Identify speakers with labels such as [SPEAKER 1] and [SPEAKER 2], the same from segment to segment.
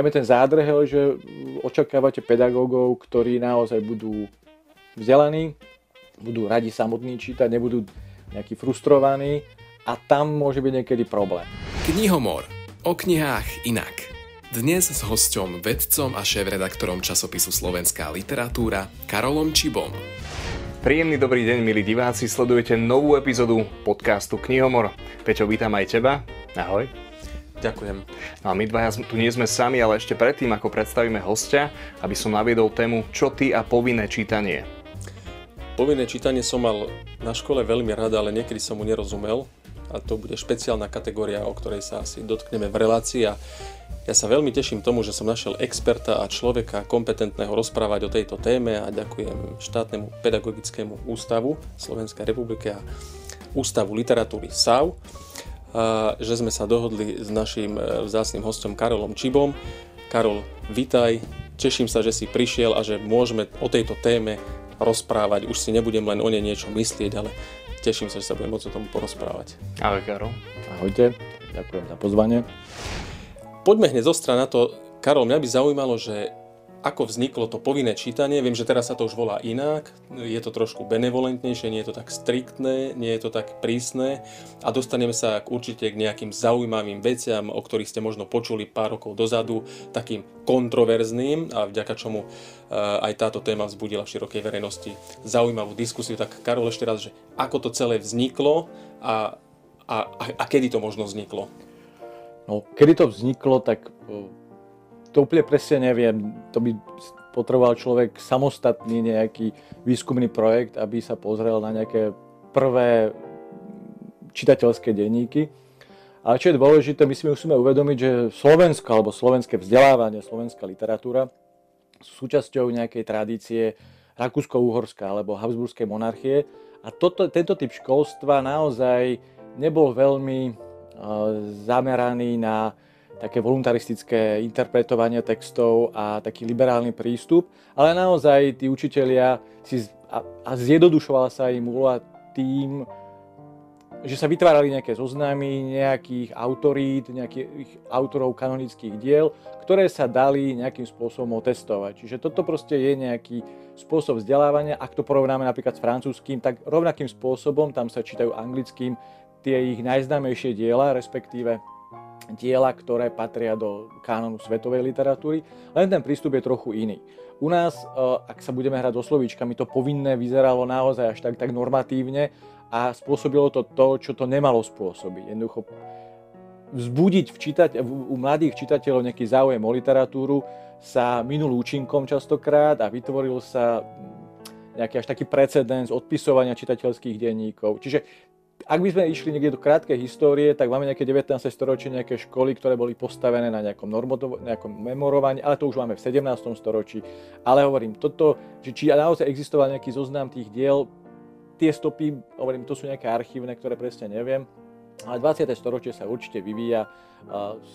[SPEAKER 1] Dajme ten zádrhel, že očakávate pedagógov, ktorí naozaj budú vzdelaní, budú radi samotní čítať, nebudú nejakí frustrovaní a tam môže byť niekedy problém.
[SPEAKER 2] Knihomor. O knihách inak. Dnes s hosťom, vedcom a šéf-redaktorom časopisu Slovenská literatúra Karolom Čibom.
[SPEAKER 3] Príjemný dobrý deň, milí diváci, sledujete novú epizódu podcastu Knihomor. Peťo, vítam aj teba. Ahoj.
[SPEAKER 4] Ďakujem.
[SPEAKER 3] No a my dvaja tu nie sme sami, ale ešte predtým, ako predstavíme hostia, aby som naviedol tému Čo ty a povinné čítanie.
[SPEAKER 4] Povinné čítanie som mal na škole veľmi rád, ale niekedy som mu nerozumel. A to bude špeciálna kategória, o ktorej sa asi dotkneme v relácii. A ja sa veľmi teším tomu, že som našiel experta a človeka kompetentného rozprávať o tejto téme a ďakujem štátnemu pedagogickému ústavu Slovenskej republiky a Ústavu literatúry SAV že sme sa dohodli s našim e, vzácným hostom Karolom Čibom. Karol, vitaj, teším sa, že si prišiel a že môžeme o tejto téme rozprávať. Už si nebudem len o nej niečo myslieť, ale teším sa, že sa budem môcť o tom porozprávať.
[SPEAKER 3] Ahoj, Karol.
[SPEAKER 1] Ahojte, ďakujem za pozvanie.
[SPEAKER 4] Poďme hneď zo strany na to. Karol, mňa by zaujímalo, že ako vzniklo to povinné čítanie. Viem, že teraz sa to už volá inak, je to trošku benevolentnejšie, nie je to tak striktné, nie je to tak prísne a dostaneme sa k určite k nejakým zaujímavým veciam, o ktorých ste možno počuli pár rokov dozadu, takým kontroverzným a vďaka čomu eh, aj táto téma vzbudila v širokej verejnosti zaujímavú diskusiu. Tak Karol ešte raz, že ako to celé vzniklo a, a, a, a kedy to možno vzniklo?
[SPEAKER 1] No, kedy to vzniklo, tak eh, to úplne presne neviem. To by potreboval človek samostatný nejaký výskumný projekt, aby sa pozrel na nejaké prvé čitateľské denníky. Ale čo je dôležité, my si musíme uvedomiť, že Slovensko alebo slovenské vzdelávanie, slovenská literatúra sú súčasťou nejakej tradície Rakúsko-Uhorska alebo Habsburskej monarchie. A toto, tento typ školstva naozaj nebol veľmi uh, zameraný na také voluntaristické interpretovanie textov a taký liberálny prístup, ale naozaj tí učitelia si a, a zjednodušovala sa im úloha tým, že sa vytvárali nejaké zoznamy nejakých autorít, nejakých autorov kanonických diel, ktoré sa dali nejakým spôsobom otestovať. Čiže toto proste je nejaký spôsob vzdelávania. Ak to porovnáme napríklad s francúzským, tak rovnakým spôsobom tam sa čítajú anglickým tie ich najznámejšie diela, respektíve diela, ktoré patria do kánonu svetovej literatúry, len ten prístup je trochu iný. U nás, e, ak sa budeme hrať so slovíčkami, to povinné vyzeralo naozaj až tak, tak normatívne a spôsobilo to to, čo to nemalo spôsobiť. Jednoducho vzbudiť v čitať, u mladých čitateľov nejaký záujem o literatúru sa minul účinkom častokrát a vytvoril sa nejaký až taký precedens odpisovania čitateľských denníkov. Čiže ak by sme išli niekde do krátkej histórie, tak máme nejaké 19. storočie, nejaké školy, ktoré boli postavené na nejakom, normoto- nejakom memorovaní, ale to už máme v 17. storočí. Ale hovorím, toto, že či naozaj existoval nejaký zoznam tých diel, tie stopy, hovorím, to sú nejaké archívne, ktoré presne neviem, ale 20. storočie sa určite vyvíja v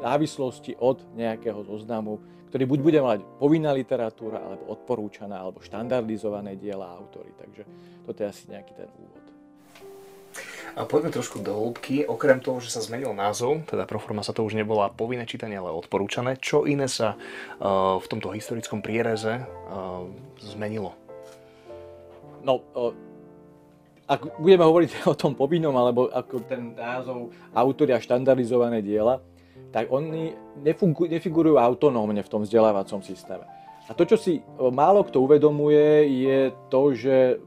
[SPEAKER 1] závislosti od nejakého zoznamu, ktorý buď bude mať povinná literatúra, alebo odporúčaná, alebo štandardizované diela autory. Takže toto je asi nejaký ten úvod.
[SPEAKER 3] A poďme trošku do hĺbky. Okrem toho, že sa zmenil názov, teda proforma sa to už nebola povinné čítanie, ale odporúčané, čo iné sa uh, v tomto historickom priereze uh, zmenilo?
[SPEAKER 1] No, uh, ak budeme hovoriť o tom povinnom, alebo ako ten názov autoria štandardizované diela, tak oni nefungu, nefigurujú autonómne v tom vzdelávacom systéme. A to, čo si málo kto uvedomuje, je to, že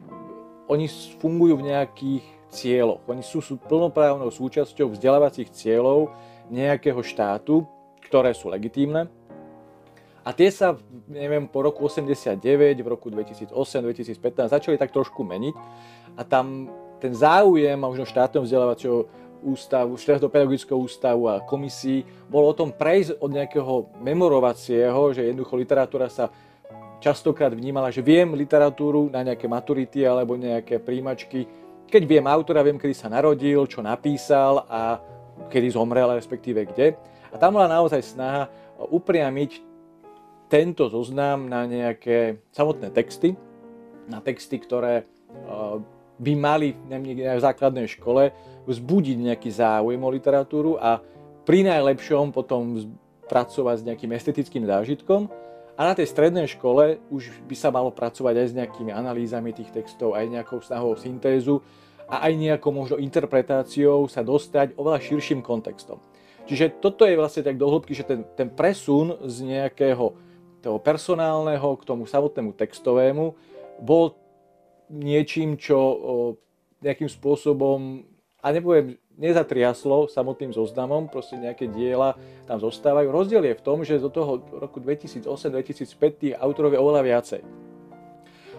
[SPEAKER 1] oni fungujú v nejakých cieľoch. Oni sú, sú plnoprávnou súčasťou vzdelávacích cieľov nejakého štátu, ktoré sú legitímne. A tie sa, neviem, po roku 89, v roku 2008, 2015 začali tak trošku meniť. A tam ten záujem možno štátneho vzdelávacieho ústavu, štátneho pedagogického ústavu a komisí bol o tom prejsť od nejakého memorovacieho, že jednoducho literatúra sa častokrát vnímala, že viem literatúru na nejaké maturity alebo nejaké príjmačky keď viem autora, viem, kedy sa narodil, čo napísal a kedy zomrel, respektíve kde. A tam bola naozaj snaha upriamiť tento zoznam na nejaké samotné texty, na texty, ktoré eh, by mali v základnej škole vzbudiť nejaký záujem o literatúru a pri najlepšom potom pracovať s nejakým estetickým zážitkom a na tej strednej škole už by sa malo pracovať aj s nejakými analýzami tých textov, aj nejakou snahou syntézu a aj nejakou možno interpretáciou sa dostať oveľa širším kontextom. Čiže toto je vlastne tak do hĺbky, že ten, ten presun z nejakého toho personálneho k tomu samotnému textovému bol niečím, čo nejakým spôsobom, a nepoviem nezatriaslo samotným zoznamom, proste nejaké diela tam zostávajú. Rozdiel je v tom, že do toho roku 2008-2005 tých autorov je oveľa viacej.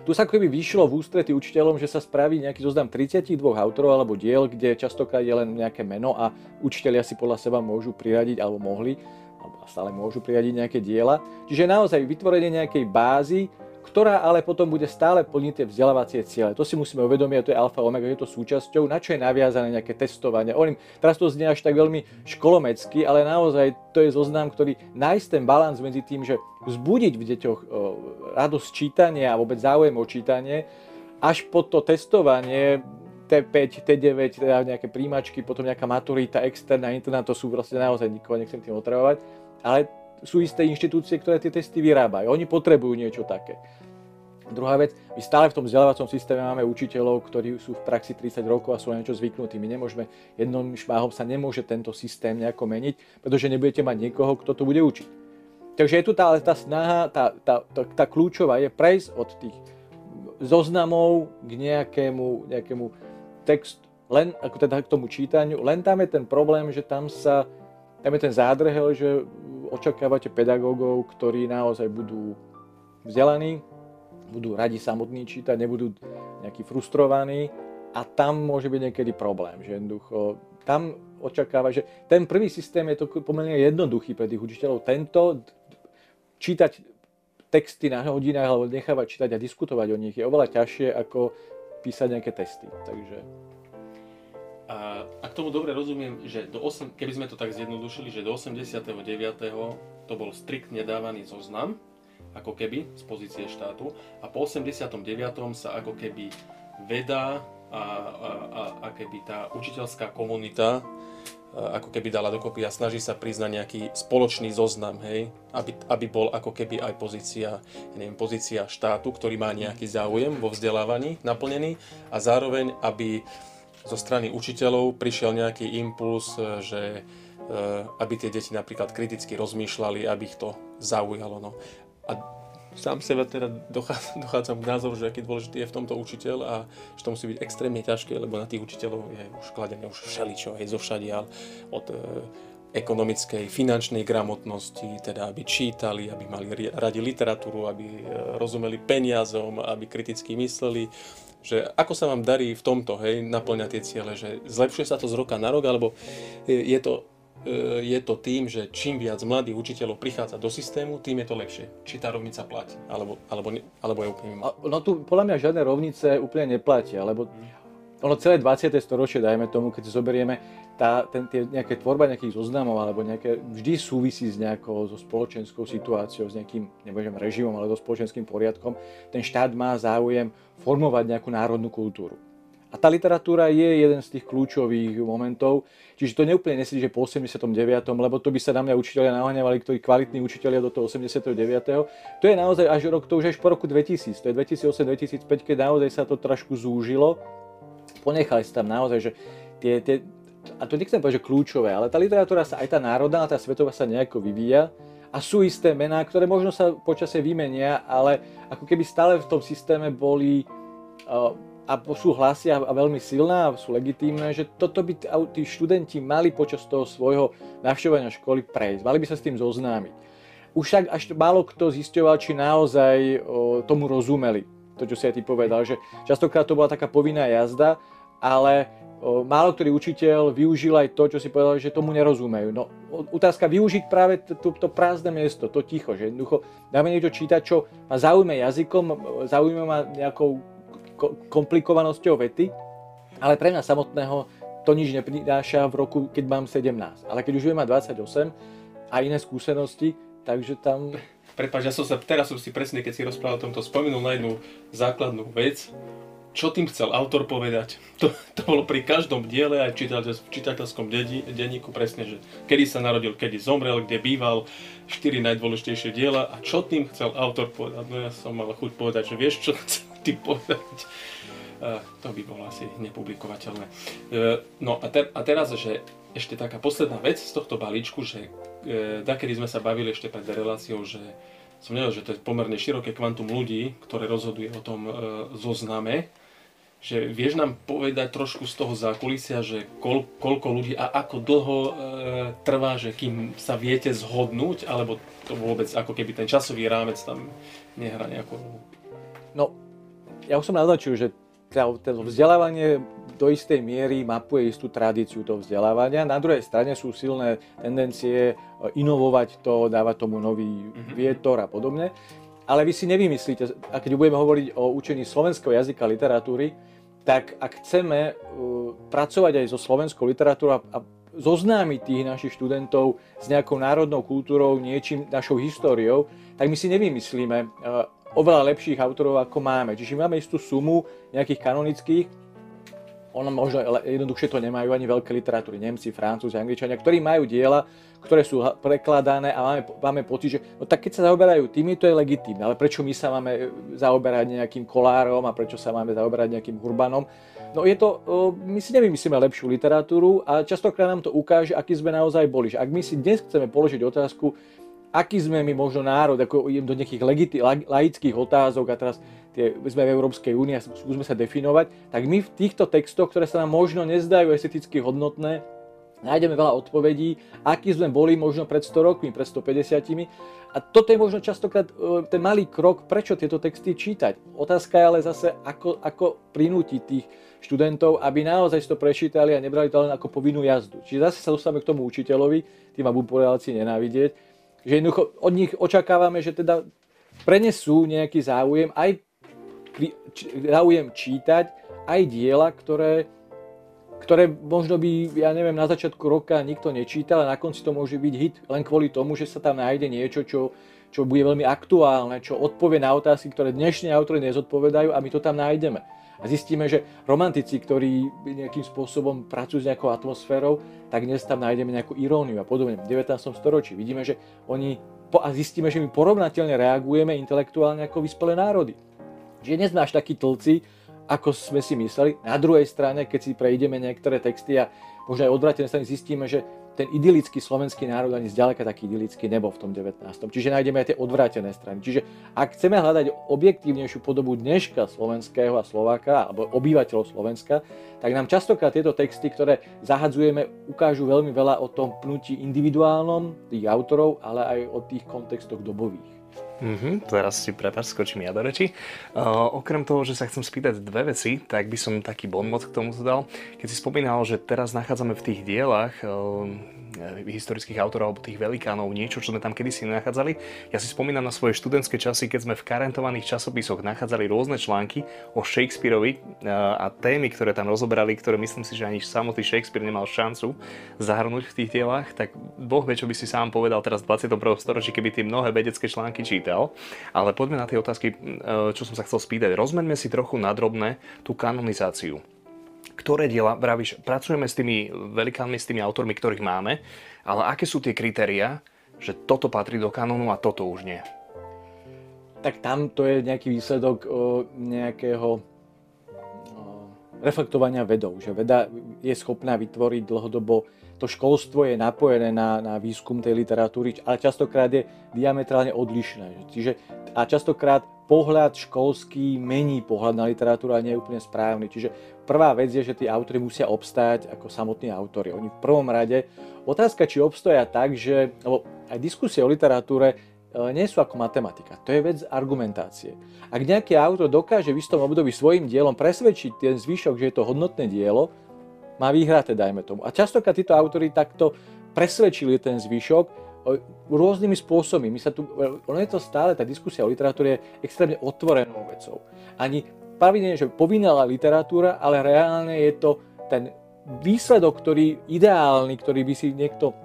[SPEAKER 1] Tu sa keby vyšlo v ústrety učiteľom, že sa spraví nejaký zoznam 32 autorov alebo diel, kde častokrát je len nejaké meno a učiteľia si podľa seba môžu priradiť alebo mohli, alebo stále môžu priradiť nejaké diela. Čiže naozaj vytvorenie nejakej bázy, ktorá ale potom bude stále plniť tie vzdelávacie ciele. To si musíme uvedomiť, to je alfa omega, je to súčasťou, na čo je naviazané nejaké testovanie. Hovorím, teraz to znie až tak veľmi školomecky, ale naozaj to je zoznam, ktorý nájsť ten balans medzi tým, že vzbudiť v deťoch radosť čítania a vôbec záujem o čítanie, až po to testovanie T5, T9, teda nejaké príjmačky, potom nejaká maturita, externá, interná, to sú vlastne naozaj nikoho nechcem tým otravovať, ale sú isté inštitúcie, ktoré tie testy vyrábajú. Oni potrebujú niečo také. Druhá vec, my stále v tom vzdelávacom systéme máme učiteľov, ktorí sú v praxi 30 rokov a sú na niečo zvyknutí. My nemôžeme, jednom šmáhom sa nemôže tento systém nejako meniť, pretože nebudete mať niekoho, kto to bude učiť. Takže je tu tá, tá snaha, tá, tá, tá, tá kľúčová je prejsť od tých zoznamov k nejakému, nejakému textu, len ako teda k tomu čítaniu, len tam je ten problém, že tam sa, tam je ten zádrhel, že očakávate pedagógov, ktorí naozaj budú vzdelaní, budú radi samotní čítať, nebudú nejakí frustrovaní a tam môže byť niekedy problém, že jednoducho tam očakáva, že ten prvý systém je to pomerne jednoduchý pre tých učiteľov. Tento čítať texty na hodinách alebo nechávať čítať a diskutovať o nich je oveľa ťažšie ako písať nejaké testy. Takže...
[SPEAKER 4] A ak tomu dobre rozumiem, že do 8, keby sme to tak zjednodušili, že do 89. to bol striktne dávaný zoznam, ako keby z pozície štátu a po 89. sa ako keby veda a, a, a, a keby tá učiteľská komunita ako keby dala dokopy a snaží sa priznať nejaký spoločný zoznam, hej, aby, aby bol ako keby aj pozícia, neviem, pozícia štátu, ktorý má nejaký záujem vo vzdelávaní naplnený a zároveň, aby zo strany učiteľov prišiel nejaký impuls, že aby tie deti napríklad kriticky rozmýšľali, aby ich to zaujalo. No. A sám seba teda dochádzam, dochádzam k názoru, že aký dôležitý je v tomto učiteľ a že to musí byť extrémne ťažké, lebo na tých učiteľov je už kladené už všeličo, hej, zo všadiaľ, od e, ekonomickej, finančnej gramotnosti, teda aby čítali, aby mali radi literatúru, aby e, rozumeli peniazom, aby kriticky mysleli, že ako sa vám darí v tomto, hej, naplňať tie ciele, že zlepšuje sa to z roka na rok, alebo je to E, je to tým, že čím viac mladých učiteľov prichádza do systému, tým je to lepšie. Či tá rovnica platí, alebo, alebo, alebo je úplne mimo.
[SPEAKER 1] No tu podľa mňa žiadne rovnice úplne neplatia, lebo ono celé 20. storočie, dajme tomu, keď si zoberieme, tá, ten, tie, nejaké tvorba nejakých zoznamov alebo nejaké, vždy súvisí s nejakou so spoločenskou situáciou, s nejakým, nebudem režimom, ale so spoločenským poriadkom. Ten štát má záujem formovať nejakú národnú kultúru. A tá literatúra je jeden z tých kľúčových momentov, čiže to neúplne nesedí, že po 89., lebo to by sa na mňa učiteľia naháňavali, ktorí kvalitní učiteľia do toho 89. To je naozaj až rok, to už až po roku 2000, to je 2008-2005, keď naozaj sa to trošku zúžilo. Ponechali sa tam naozaj, že tie, tie a to nechcem povedať, že kľúčové, ale tá literatúra sa, aj tá národná, tá svetová sa nejako vyvíja a sú isté mená, ktoré možno sa počasie vymenia, ale ako keby stále v tom systéme boli uh, a sú hlasy a veľmi silné a sú legitímne, že toto by tí študenti mali počas toho svojho navštevovania školy prejsť. Mali by sa s tým zoznámiť. Už však až málo kto zisťoval, či naozaj o, tomu rozumeli. To, čo si aj ty povedal, že častokrát to bola taká povinná jazda, ale málo ktorý učiteľ využil aj to, čo si povedal, že tomu nerozumejú. No, otázka využiť práve to, to, prázdne miesto, to ticho, že jednoducho dáme niečo čítať, čo ma zaujme jazykom, zaujíma ma nejakou komplikovanosťou vety, ale pre mňa samotného to nič neprináša v roku, keď mám 17. Ale keď už budem mať 28 a iné skúsenosti, takže tam...
[SPEAKER 4] Prepač, ja som sa, teraz som si presne, keď si rozprával o tomto, spomenul na jednu základnú vec, čo tým chcel autor povedať. To, to bolo pri každom diele, aj v čitateľskom denníku presne, že kedy sa narodil, kedy zomrel, kde býval, štyri najdôležitejšie diela a čo tým chcel autor povedať. No ja som mal chuť povedať, že vieš, čo chcel tým povedať. Uh, to by bolo asi nepublikovateľné. Uh, no a, te, a teraz, že ešte taká posledná vec z tohto balíčku, že uh, takedy sme sa bavili ešte pred reláciou, že som nevedel, že to je pomerne široké kvantum ľudí, ktoré rozhoduje o tom zozname že vieš nám povedať trošku z toho zákulisia, že kol, koľko ľudí a ako dlho e, trvá, že kým sa viete zhodnúť, alebo to vôbec ako keby ten časový rámec tam nehrá nejakú
[SPEAKER 1] No, ja už som naznačil, že to vzdelávanie do istej miery mapuje istú tradíciu toho vzdelávania. Na druhej strane sú silné tendencie e, inovovať to, dávať tomu nový mm-hmm. vietor a podobne. Ale vy si nevymyslíte, a keď budeme hovoriť o učení slovenského jazyka a literatúry, tak ak chceme uh, pracovať aj so slovenskou literatúrou a, zoznámiť tých našich študentov s nejakou národnou kultúrou, niečím, našou históriou, tak my si nevymyslíme uh, oveľa lepších autorov, ako máme. Čiže máme istú sumu nejakých kanonických, ono možno jednoduchšie to nemajú ani veľké literatúry, Nemci, Francúzi, Angličania, ktorí majú diela, ktoré sú prekladané a máme, máme pocit, že no tak keď sa zaoberajú tými, to je legitímne, ale prečo my sa máme e, zaoberať nejakým kolárom a prečo sa máme zaoberať nejakým hurbanom? No je to, my si nevymyslíme lepšiu literatúru a častokrát nám to ukáže, aký sme naozaj boli. Že ak my si dnes chceme položiť otázku, aký sme my možno národ, ako idem do nejakých legiti- laických otázok a teraz tie, sme v Európskej únii a skúsme sa definovať, tak my v týchto textoch, ktoré sa nám možno nezdajú esteticky hodnotné, nájdeme veľa odpovedí, aký sme boli možno pred 100 rokmi, pred 150. A toto je možno častokrát e, ten malý krok, prečo tieto texty čítať. Otázka je ale zase, ako, ako prinútiť tých študentov, aby naozaj to prečítali a nebrali to len ako povinnú jazdu. Čiže zase sa dostávame k tomu učiteľovi, tým ma budú nenávidieť, že jednoducho od nich očakávame, že teda prenesú nejaký záujem aj záujem čítať aj diela, ktoré ktoré možno by, ja neviem, na začiatku roka nikto nečítal a na konci to môže byť hit len kvôli tomu, že sa tam nájde niečo, čo, čo bude veľmi aktuálne, čo odpovie na otázky, ktoré dnešní autory nezodpovedajú a my to tam nájdeme. A zistíme, že romantici, ktorí nejakým spôsobom pracujú s nejakou atmosférou, tak dnes tam nájdeme nejakú iróniu a podobne. V 19. storočí vidíme, že oni a zistíme, že my porovnateľne reagujeme intelektuálne ako vyspelé národy. Že dnes sme až takí tlci, ako sme si mysleli. Na druhej strane, keď si prejdeme niektoré texty a možno aj odvratené strany zistíme, že ten idylický slovenský národ ani zďaleka taký idylický nebol v tom 19. Čiže nájdeme aj tie odvrátené strany. Čiže ak chceme hľadať objektívnejšiu podobu dneška slovenského a Slováka, alebo obyvateľov Slovenska, tak nám častokrát tieto texty, ktoré zahadzujeme, ukážu veľmi veľa o tom pnutí individuálnom tých autorov, ale aj o tých kontextoch dobových.
[SPEAKER 3] Mm-hmm, teraz si prepáč, skočím ja do reči. Uh, okrem toho, že sa chcem spýtať dve veci, tak by som taký bonmot k tomu dal. Keď si spomínal, že teraz nachádzame v tých dielach uh, historických autorov alebo tých velikánov, niečo, čo sme tam kedysi nachádzali. Ja si spomínam na svoje študentské časy, keď sme v karentovaných časopisoch nachádzali rôzne články o Shakespeareovi eh, a témy, ktoré tam rozoberali, ktoré myslím si, že ani samotný Shakespeare nemal šancu zahrnúť v tých dielách, tak Boh vie, čo by si sám povedal teraz v 21. storočí, keby tie mnohé vedecké články čítal. Ale poďme na tie otázky, eh, čo som sa chcel spýtať. Rozmeňme si trochu nadrobne tú kanonizáciu ktoré diela, vravíš, pracujeme s tými velikánmi, s tými autormi, ktorých máme, ale aké sú tie kritéria, že toto patrí do kanónu a toto už nie?
[SPEAKER 1] Tak tam to je nejaký výsledok o, nejakého o, reflektovania vedov, že veda je schopná vytvoriť dlhodobo to školstvo je napojené na, na výskum tej literatúry, ale častokrát je diametrálne odlišné. Čiže, a častokrát pohľad školský mení pohľad na literatúru a nie je úplne správny. Čiže prvá vec je, že tí autory musia obstáť ako samotní autory. Oni v prvom rade, otázka, či obstoja tak, že, lebo aj diskusie o literatúre e, nie sú ako matematika. To je vec argumentácie. Ak nejaký autor dokáže v istom období svojim dielom presvedčiť ten zvyšok, že je to hodnotné dielo, má výhraté, dajme tomu. A častokrát títo autory takto presvedčili ten zvyšok rôznymi spôsobmi. My sa tu, ono je to stále, tá diskusia o literatúre je extrémne otvorenou vecou. Ani pravidne, že povinná literatúra, ale reálne je to ten výsledok, ktorý ideálny, ktorý by si niekto,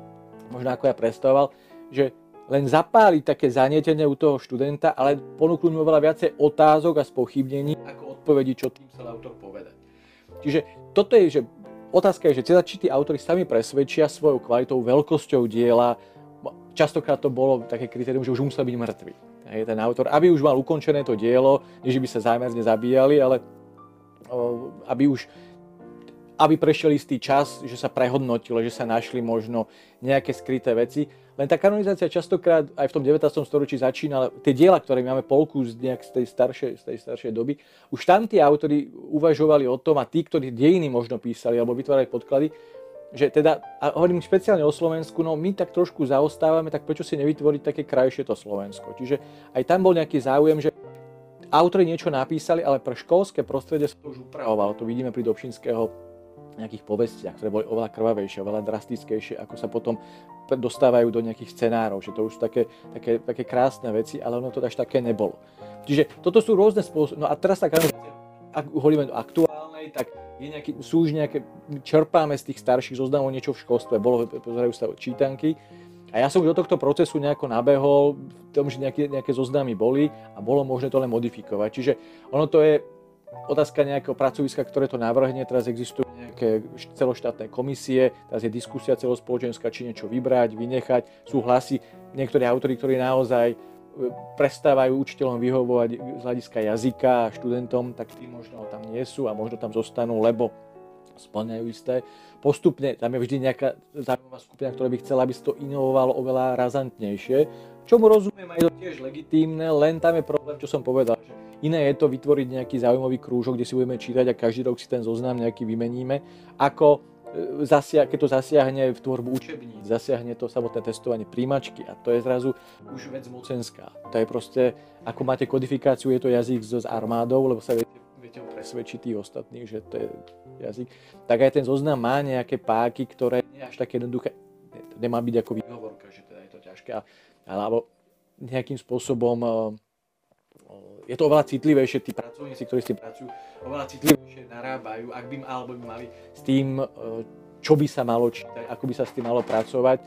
[SPEAKER 1] možno ako ja predstavoval, že len zapáliť také zanietenie u toho študenta, ale ponúknuť mu veľa viacej otázok a spochybnení, ako odpovedi, čo tým chcel autor povedať. Čiže toto je, že otázka je, že teda, či tí autory sami presvedčia svojou kvalitou, veľkosťou diela, častokrát to bolo také kritérium, že už musel byť mŕtvy. Hej, ten autor, aby už mal ukončené to dielo, než by sa zámerne zabíjali, ale aby už aby prešiel istý čas, že sa prehodnotilo, že sa našli možno nejaké skryté veci. Len tá kanonizácia častokrát aj v tom 19. storočí začína, tie diela, ktoré máme polku z, nejak z, tej staršej, z tej staršej doby, už tam tí autori uvažovali o tom a tí, ktorí dejiny možno písali alebo vytvárali podklady, že teda, a hovorím špeciálne o Slovensku, no my tak trošku zaostávame, tak prečo si nevytvoriť také krajšie to Slovensko. Čiže aj tam bol nejaký záujem, že autori niečo napísali, ale pre školské prostredie sa to už upravovalo. To vidíme pri Dobšinského nejakých povestiach, ktoré boli oveľa krvavejšie, oveľa drastickejšie, ako sa potom dostávajú do nejakých scenárov, že to už sú také, také, také krásne veci, ale ono to až také nebolo. Čiže toto sú rôzne spôsoby. No a teraz tak, ak hovoríme o aktuálnej, tak je nejaký, sú už nejaké, čerpáme z tých starších zoznamov niečo v školstve, bolo, pozerajú sa čítanky, a ja som už do tohto procesu nejako nabehol, v tom, že nejaké, nejaké zoznamy boli a bolo možné to len modifikovať. Čiže ono to je otázka nejakého pracoviska, ktoré to navrhne. Teraz existujú nejaké celoštátne komisie, teraz je diskusia celospoločenská, či niečo vybrať, vynechať. Sú hlasy niektorí autory, ktorí naozaj e, prestávajú učiteľom vyhovovať z hľadiska jazyka a študentom, tak tí možno tam nie sú a možno tam zostanú, lebo splňajú isté. Postupne tam je vždy nejaká zaujímavá skupina, ktorá by chcela, aby sa to inovovalo oveľa razantnejšie. Čomu rozumiem, aj to tiež legitímne, len tam je problém, čo som povedal, že iné je to vytvoriť nejaký zaujímavý krúžok, kde si budeme čítať a každý rok si ten zoznam nejaký vymeníme, ako e, zasia- keď to zasiahne v tvorbu učebníc, zasiahne to samotné testovanie príjmačky a to je zrazu už vec mocenská. To je proste, ako máte kodifikáciu, je to jazyk s armádou, lebo sa viete viete presvedčiť tých ostatných, že to je jazyk, tak aj ten zoznam má nejaké páky, ktoré nie až také jednoduché, nemá byť ako výhovorka, že teda je to ťažké, alebo nejakým spôsobom eh, je to oveľa citlivejšie, tí pracovníci, ktorí s tým pracujú, oveľa citlivejšie narábajú, ak by, alebo by mali s tým, eh, čo by sa malo čítať, ako by sa s tým malo pracovať,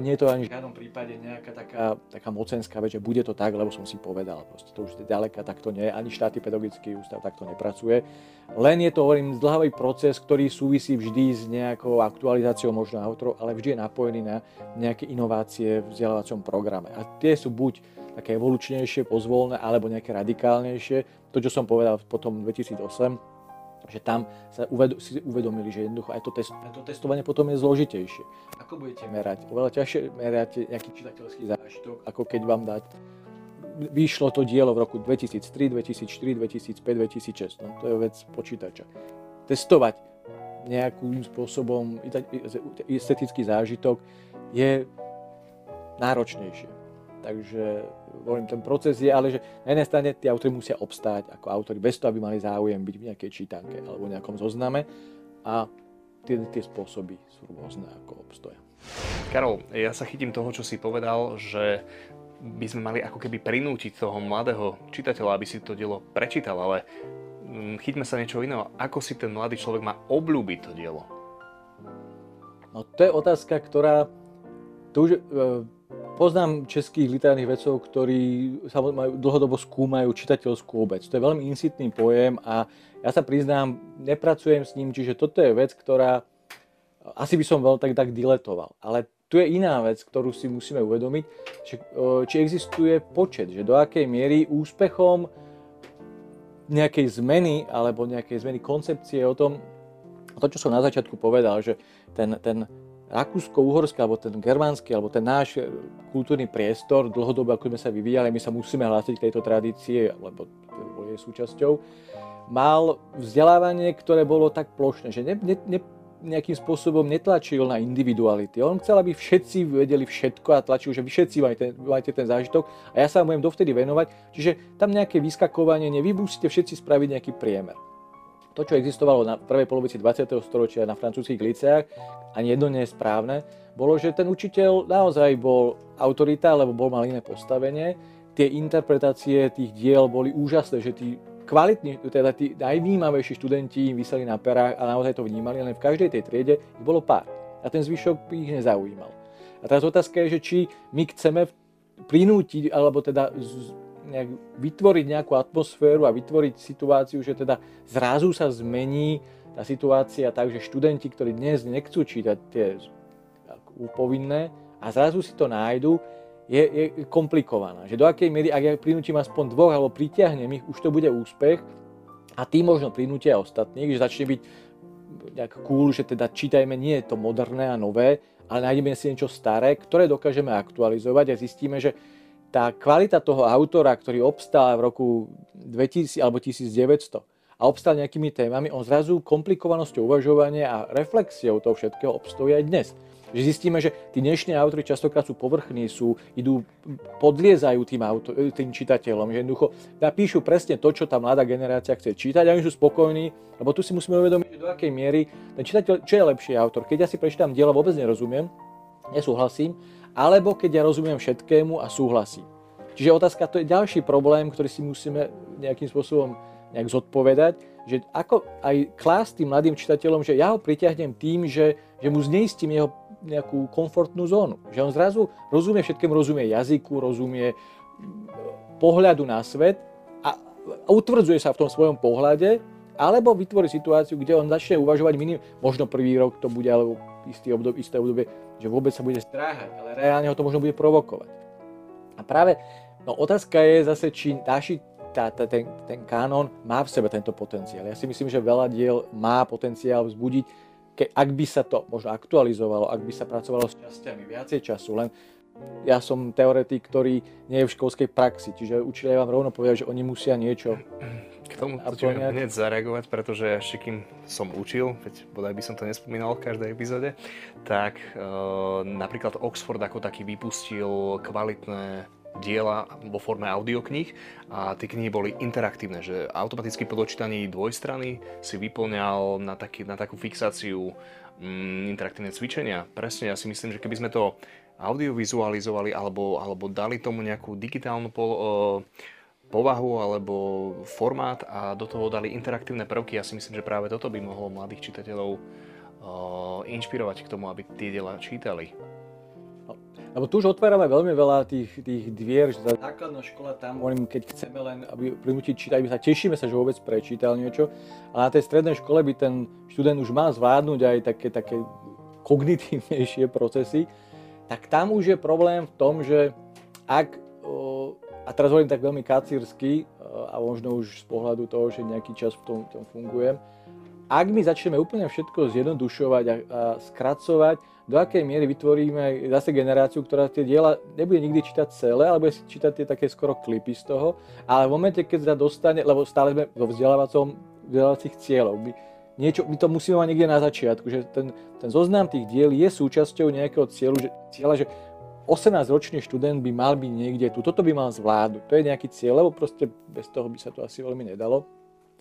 [SPEAKER 1] nie je to ani v žiadnom prípade nejaká taká, taká mocenská vec, že bude to tak, lebo som si povedal. Proste to už ďaleka, tak to nie. Ani štátny pedagogický ústav takto nepracuje. Len je to, hovorím, zdlhavý proces, ktorý súvisí vždy s nejakou aktualizáciou možno autorov, ale vždy je napojený na nejaké inovácie v vzdelávacom programe. A tie sú buď také evolučnejšie, pozvolné, alebo nejaké radikálnejšie. To, čo som povedal potom 2008, že tam sa uvedo- si uvedomili, že jednoducho aj to, test- aj to testovanie potom je zložitejšie. Ako budete merať? Oveľa ťažšie meráte nejaký čitateľský zážitok, ako keď vám dať vyšlo to dielo v roku 2003, 2004, 2005, 2006. No, to je vec počítača. Testovať nejakým spôsobom estetický zážitok je náročnejšie. Takže hovorím, ten proces je, ale že na jednej strane tí autory musia obstáť ako autory bez toho, aby mali záujem byť v nejakej čítanke alebo v nejakom zozname a tie, tie spôsoby sú rôzne, ako obstoja.
[SPEAKER 3] Karol, ja sa chytím toho, čo si povedal, že by sme mali ako keby prinútiť toho mladého čitateľa, aby si to dielo prečítal, ale mm, chyťme sa niečo iného. Ako si ten mladý človek má obľúbiť to dielo?
[SPEAKER 1] No to je otázka, ktorá to už, e, Poznám českých literárnych vedcov, ktorí majú, dlhodobo skúmajú čitateľskú obec. To je veľmi insitný pojem a ja sa priznám, nepracujem s ním, čiže toto je vec, ktorá asi by som veľmi tak, tak diletoval. Ale tu je iná vec, ktorú si musíme uvedomiť, že, či existuje počet, že do akej miery úspechom nejakej zmeny alebo nejakej zmeny koncepcie o tom, to, čo som na začiatku povedal, že ten, ten rakúsko-uhorský, alebo ten germánsky, alebo ten náš kultúrny priestor, dlhodobo ako sme sa vyvíjali, my sa musíme hlásiť k tejto tradície, lebo bol jej súčasťou, mal vzdelávanie, ktoré bolo tak plošné, že ne, ne, ne, nejakým spôsobom netlačil na individuality. On chcel, aby všetci vedeli všetko a tlačil, že vy všetci majte, majte ten zážitok a ja sa budem dovtedy venovať. Čiže tam nejaké vyskakovanie, nevy musíte všetci spraviť nejaký priemer to, čo existovalo na prvej polovici 20. storočia na francúzských liceách, ani jedno nie je správne, bolo, že ten učiteľ naozaj bol autorita, lebo bol mal iné postavenie. Tie interpretácie tých diel boli úžasné, že tí kvalitní, teda tí najvnímavejší študenti im vyseli na perách a naozaj to vnímali, len v každej tej triede ich bolo pár. A ten zvyšok ich nezaujímal. A teraz otázka je, že či my chceme prinútiť, alebo teda nejak vytvoriť nejakú atmosféru a vytvoriť situáciu, že teda zrazu sa zmení tá situácia tak, že študenti, ktorí dnes nechcú čítať tie povinné a zrazu si to nájdu, je, je komplikovaná. Že do akej miery, ak ja prinútim aspoň dvoch alebo pritiahnem ich, už to bude úspech a tým možno prinútia ostatných, že začne byť nejak cool, že teda čítajme nie je to moderné a nové, ale nájdeme si niečo staré, ktoré dokážeme aktualizovať a zistíme, že tá kvalita toho autora, ktorý obstal v roku 2000 alebo 1900 a obstal nejakými témami, on zrazu komplikovanosťou uvažovania a reflexiou toho všetkého obstojí aj dnes. Že zistíme, že tí dnešní autory častokrát sú povrchní, sú, idú, podliezajú tým, auto, tým čitateľom, že jednoducho napíšu presne to, čo tá mladá generácia chce čítať a oni sú spokojní, lebo tu si musíme uvedomiť, že do akej miery ten čitateľ, čo je lepší autor. Keď ja si prečítam dielo, vôbec nerozumiem, nesúhlasím, alebo keď ja rozumiem všetkému a súhlasím. Čiže otázka, to je ďalší problém, ktorý si musíme nejakým spôsobom nejak zodpovedať, že ako aj klásť tým mladým čitateľom, že ja ho priťahnem tým, že, že mu zneistím jeho nejakú komfortnú zónu. Že on zrazu rozumie všetkému, rozumie jazyku, rozumie pohľadu na svet a utvrdzuje sa v tom svojom pohľade, alebo vytvorí situáciu, kde on začne uvažovať minim, možno prvý rok to bude, alebo istý obdobie, isté obdobie, že vôbec sa bude stráhať, ale reálne ho to možno bude provokovať. A práve no, otázka je zase, či naši tá, tá, ten, ten kanón má v sebe tento potenciál. Ja si myslím, že veľa diel má potenciál vzbudiť ke, ak by sa to možno aktualizovalo, ak by sa pracovalo s časťami viacej času, len ja som teoretik, ktorý nie je v školskej praxi, čiže učiteľia vám rovno povedia, že oni musia niečo
[SPEAKER 3] k tomu to nejak... hneď zareagovať, pretože ešte kým som učil, veď bodaj by som to nespomínal v každej epizóde, tak e, napríklad Oxford ako taký vypustil kvalitné diela vo forme audiokníh a tie knihy boli interaktívne, že automaticky po dočítaní dvojstrany si vyplňal na, taký, na takú fixáciu mm, interaktívne cvičenia. Presne, ja si myslím, že keby sme to audiovizualizovali alebo, alebo dali tomu nejakú digitálnu po, uh, povahu alebo formát a do toho dali interaktívne prvky, ja si myslím, že práve toto by mohlo mladých čitateľov uh, inšpirovať k tomu, aby tie diela čítali.
[SPEAKER 1] Lebo tu už otvárame veľmi veľa tých, tých dvier, že tá základná škola tam, hovorím, keď chceme len aby prinútiť čítať, my sa tešíme sa, že vôbec prečítal niečo, ale na tej strednej škole by ten študent už mal zvládnuť aj také, také kognitívnejšie procesy, tak tam už je problém v tom, že ak, a teraz hovorím tak veľmi kacírsky, a možno už z pohľadu toho, že nejaký čas v tom, tom fungujem, ak my začneme úplne všetko zjednodušovať a, a skracovať, do akej miery vytvoríme zase generáciu, ktorá tie diela nebude nikdy čítať celé, ale bude si čítať tie také skoro klipy z toho, ale v momente, keď sa dostane, lebo stále sme vo vzdelávacom, vzdelávacích cieľov, my, niečo, my to musíme mať niekde na začiatku, že ten, ten zoznam tých diel je súčasťou nejakého cieľu, že, cieľa, že 18-ročný študent by mal byť niekde tu, toto by mal zvládnuť, to je nejaký cieľ, lebo proste bez toho by sa to asi veľmi nedalo.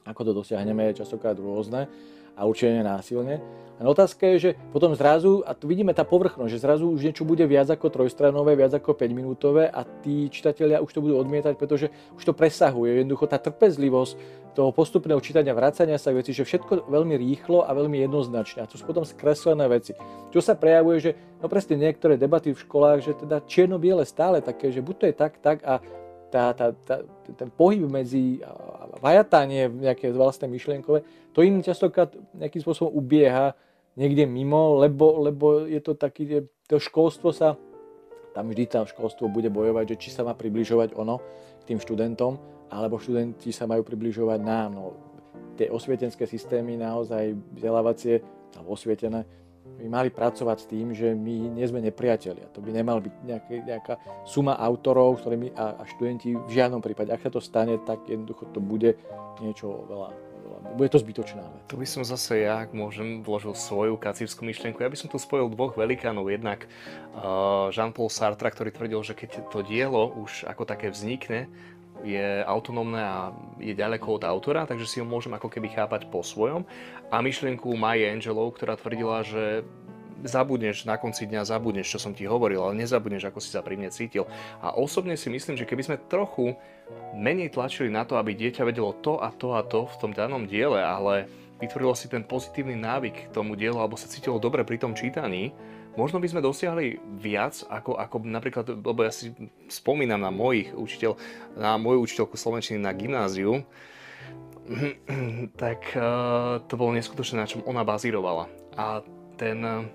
[SPEAKER 1] Ako to dosiahneme je častokrát rôzne a určite násilne. A otázka je, že potom zrazu, a tu vidíme tá povrchnosť, že zrazu už niečo bude viac ako trojstranové, viac ako 5 minútové a tí čitatelia už to budú odmietať, pretože už to presahuje. Jednoducho tá trpezlivosť toho postupného čítania, vracania sa veci, že všetko veľmi rýchlo a veľmi jednoznačne. A to sú potom skreslené veci. Čo sa prejavuje, že no presne niektoré debaty v školách, že teda čierno-biele stále také, že buď to je tak, tak a tá, tá, tá, ten pohyb medzi vajatanie nejaké vlastné myšlienkové, to im častokrát nejakým spôsobom ubieha niekde mimo, lebo, lebo je to taký, to školstvo sa, tam vždy tam školstvo bude bojovať, že či sa má približovať ono k tým študentom, alebo študenti sa majú približovať nám. No, tie osvietenské systémy naozaj vzdelávacie, alebo osvietené, by mali pracovať s tým, že my nie sme nepriatelia. To by nemal byť nejaký, nejaká suma autorov, ktorými a, a študenti v žiadnom prípade. Ak sa to stane, tak jednoducho to bude niečo veľa bude to zbytočná vec.
[SPEAKER 3] Tu by som zase ja, ak môžem, vložil svoju kacívskú myšlienku. Ja by som tu spojil dvoch velikánov. Jednak uh, Jean-Paul Sartre, ktorý tvrdil, že keď to dielo už ako také vznikne, je autonómne a je ďaleko od autora, takže si ho môžem ako keby chápať po svojom. A myšlienku Maya Angelou, ktorá tvrdila, že zabudneš na konci dňa, zabudneš, čo som ti hovoril, ale nezabudneš, ako si sa pri mne cítil. A osobne si myslím, že keby sme trochu menej tlačili na to, aby dieťa vedelo to a to a to v tom danom diele, ale vytvorilo si ten pozitívny návyk k tomu dielu alebo sa cítilo dobre pri tom čítaní, možno by sme dosiahli viac, ako, ako napríklad, lebo ja si spomínam na mojich učiteľ, na moju učiteľku slovenčiny na gymnáziu, tak uh, to bolo neskutočné, na čom ona bazírovala. A ten uh,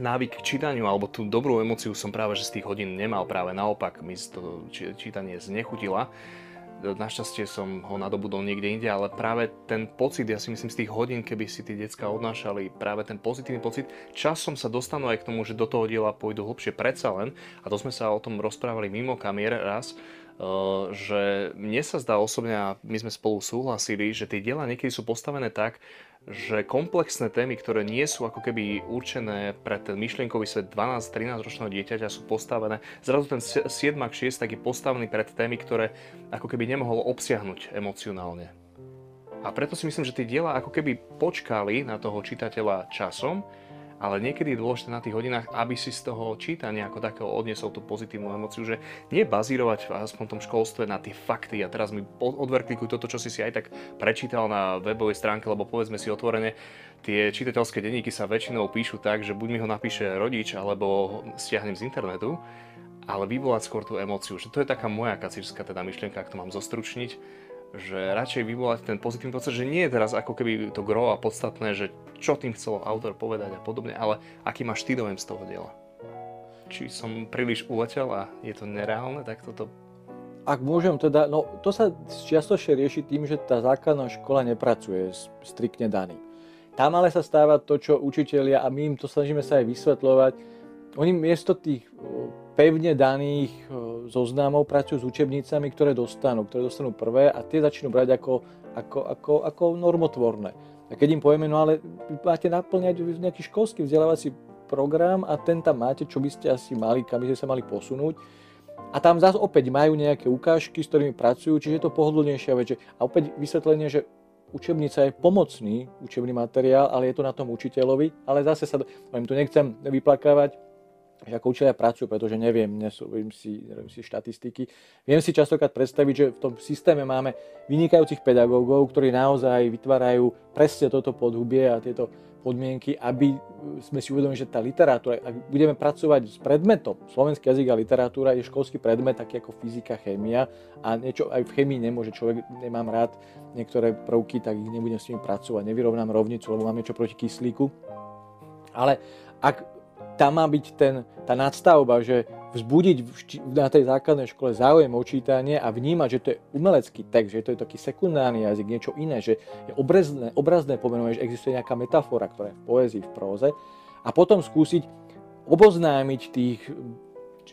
[SPEAKER 3] návyk k čítaniu alebo tú dobrú emociu som práve že z tých hodín nemal, práve naopak mi to čítanie znechutila. Našťastie som ho nadobudol niekde inde, ale práve ten pocit, ja si myslím z tých hodín, keby si tí decka odnášali práve ten pozitívny pocit, časom sa dostanú aj k tomu, že do toho diela pôjdu hlbšie predsa len, a to sme sa o tom rozprávali mimo kamier raz, že mne sa zdá osobne, a my sme spolu súhlasili, že tie diela niekedy sú postavené tak, že komplexné témy, ktoré nie sú ako keby určené pre ten myšlienkový svet 12-13 ročného dieťaťa sú postavené, zrazu ten 7 6 tak je postavený pred témy, ktoré ako keby nemohol obsiahnuť emocionálne. A preto si myslím, že tie diela ako keby počkali na toho čitateľa časom ale niekedy je dôležité na tých hodinách, aby si z toho čítania ako takého odniesol tú pozitívnu emociu, že nie bazírovať aspoň v tom školstve na tie fakty. A teraz mi odverklikuj toto, čo si si aj tak prečítal na webovej stránke, lebo povedzme si otvorene, tie čitateľské denníky sa väčšinou píšu tak, že buď mi ho napíše rodič, alebo stiahnem z internetu, ale vyvolať skôr tú emociu, že to je taká moja kacírska teda myšlienka, ak to mám zostručniť, že radšej vyvolať ten pozitívny pocit, že nie je teraz ako keby to gro a podstatné, že čo tým chcel autor povedať a podobne, ale aký máš ty dojem z toho diela. Či som príliš uletel a je to nereálne, tak toto...
[SPEAKER 1] Ak môžem teda, no to sa čiastočne rieši tým, že tá základná škola nepracuje striktne daný. Tam ale sa stáva to, čo učitelia, a my im to snažíme sa aj vysvetľovať, oni miesto tých pevne daných e, zoznamov pracujú s učebnicami, ktoré dostanú, ktoré dostanú prvé a tie začnú brať ako, ako, ako, ako normotvorné. A keď im povieme, no ale máte naplňať nejaký školský vzdelávací program a ten tam máte, čo by ste asi mali, kam by ste sa mali posunúť. A tam zase opäť majú nejaké ukážky, s ktorými pracujú, čiže je to pohodlnejšia vec. A opäť vysvetlenie, že učebnica je pomocný učebný materiál, ale je to na tom učiteľovi. Ale zase sa, poviem, tu nechcem vyplakávať, že ako učiteľia pracujú, pretože neviem, nesúvim si, neviem si štatistiky. Viem si častokrát predstaviť, že v tom systéme máme vynikajúcich pedagógov, ktorí naozaj vytvárajú presne toto podhubie a tieto podmienky, aby sme si uvedomili, že tá literatúra, ak budeme pracovať s predmetom, slovenský jazyk a literatúra je školský predmet, taký ako fyzika, chémia a niečo aj v chémii nemôže človek, nemám rád niektoré prvky, tak ich nebudem s nimi pracovať, nevyrovnám rovnicu, lebo mám niečo proti kyslíku. Ale ak tam má byť ten, tá nadstavba, že vzbudiť na tej základnej škole záujem o čítanie a vnímať, že to je umelecký text, že to je taký sekundárny jazyk, niečo iné, že je obrazné, obrazné pomenovanie, že existuje nejaká metafora, ktorá je v poézii, v próze a potom skúsiť oboznámiť tých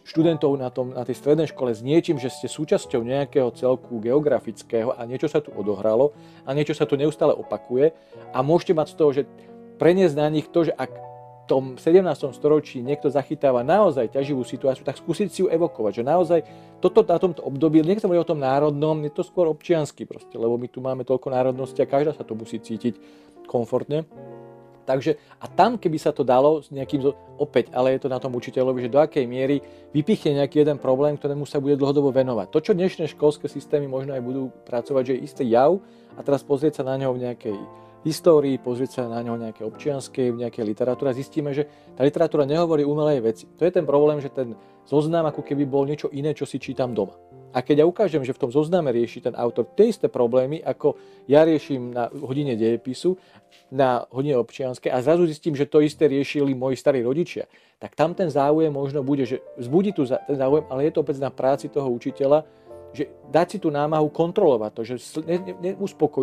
[SPEAKER 1] študentov na, tom, na tej strednej škole s niečím, že ste súčasťou nejakého celku geografického a niečo sa tu odohralo a niečo sa tu neustále opakuje a môžete mať z toho, že preniesť na nich to, že ak tom 17. storočí niekto zachytáva naozaj ťaživú situáciu, tak skúsiť si ju evokovať, že naozaj toto na tomto období, nechcem hovoriť o tom národnom, je to skôr občiansky proste, lebo my tu máme toľko národnosti a každá sa to musí cítiť komfortne. Takže a tam, keby sa to dalo s nejakým, opäť, ale je to na tom učiteľovi, že do akej miery vypichne nejaký jeden problém, ktorému sa bude dlhodobo venovať. To, čo dnešné školské systémy možno aj budú pracovať, že je istý jav a teraz pozrieť sa na ňo v nejakej histórii, pozrieť sa na ňo nejaké občianskej, v nejakej literatúre a zistíme, že tá literatúra nehovorí umelej veci. To je ten problém, že ten zoznam ako keby bol niečo iné, čo si čítam doma. A keď ja ukážem, že v tom zozname rieši ten autor tie isté problémy, ako ja riešim na hodine dejepisu, na hodine občianskej a zrazu zistím, že to isté riešili moji starí rodičia, tak tam ten záujem možno bude, že vzbudí tu ten záujem, ale je to opäť na práci toho učiteľa, že dať si tú námahu kontrolovať to, že ne, ne,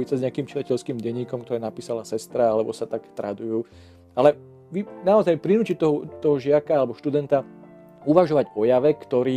[SPEAKER 1] sa s nejakým čitateľským denníkom, ktoré napísala sestra, alebo sa tak tradujú, ale vy naozaj prinútiť toho, toho žiaka alebo študenta uvažovať o jave, ktorý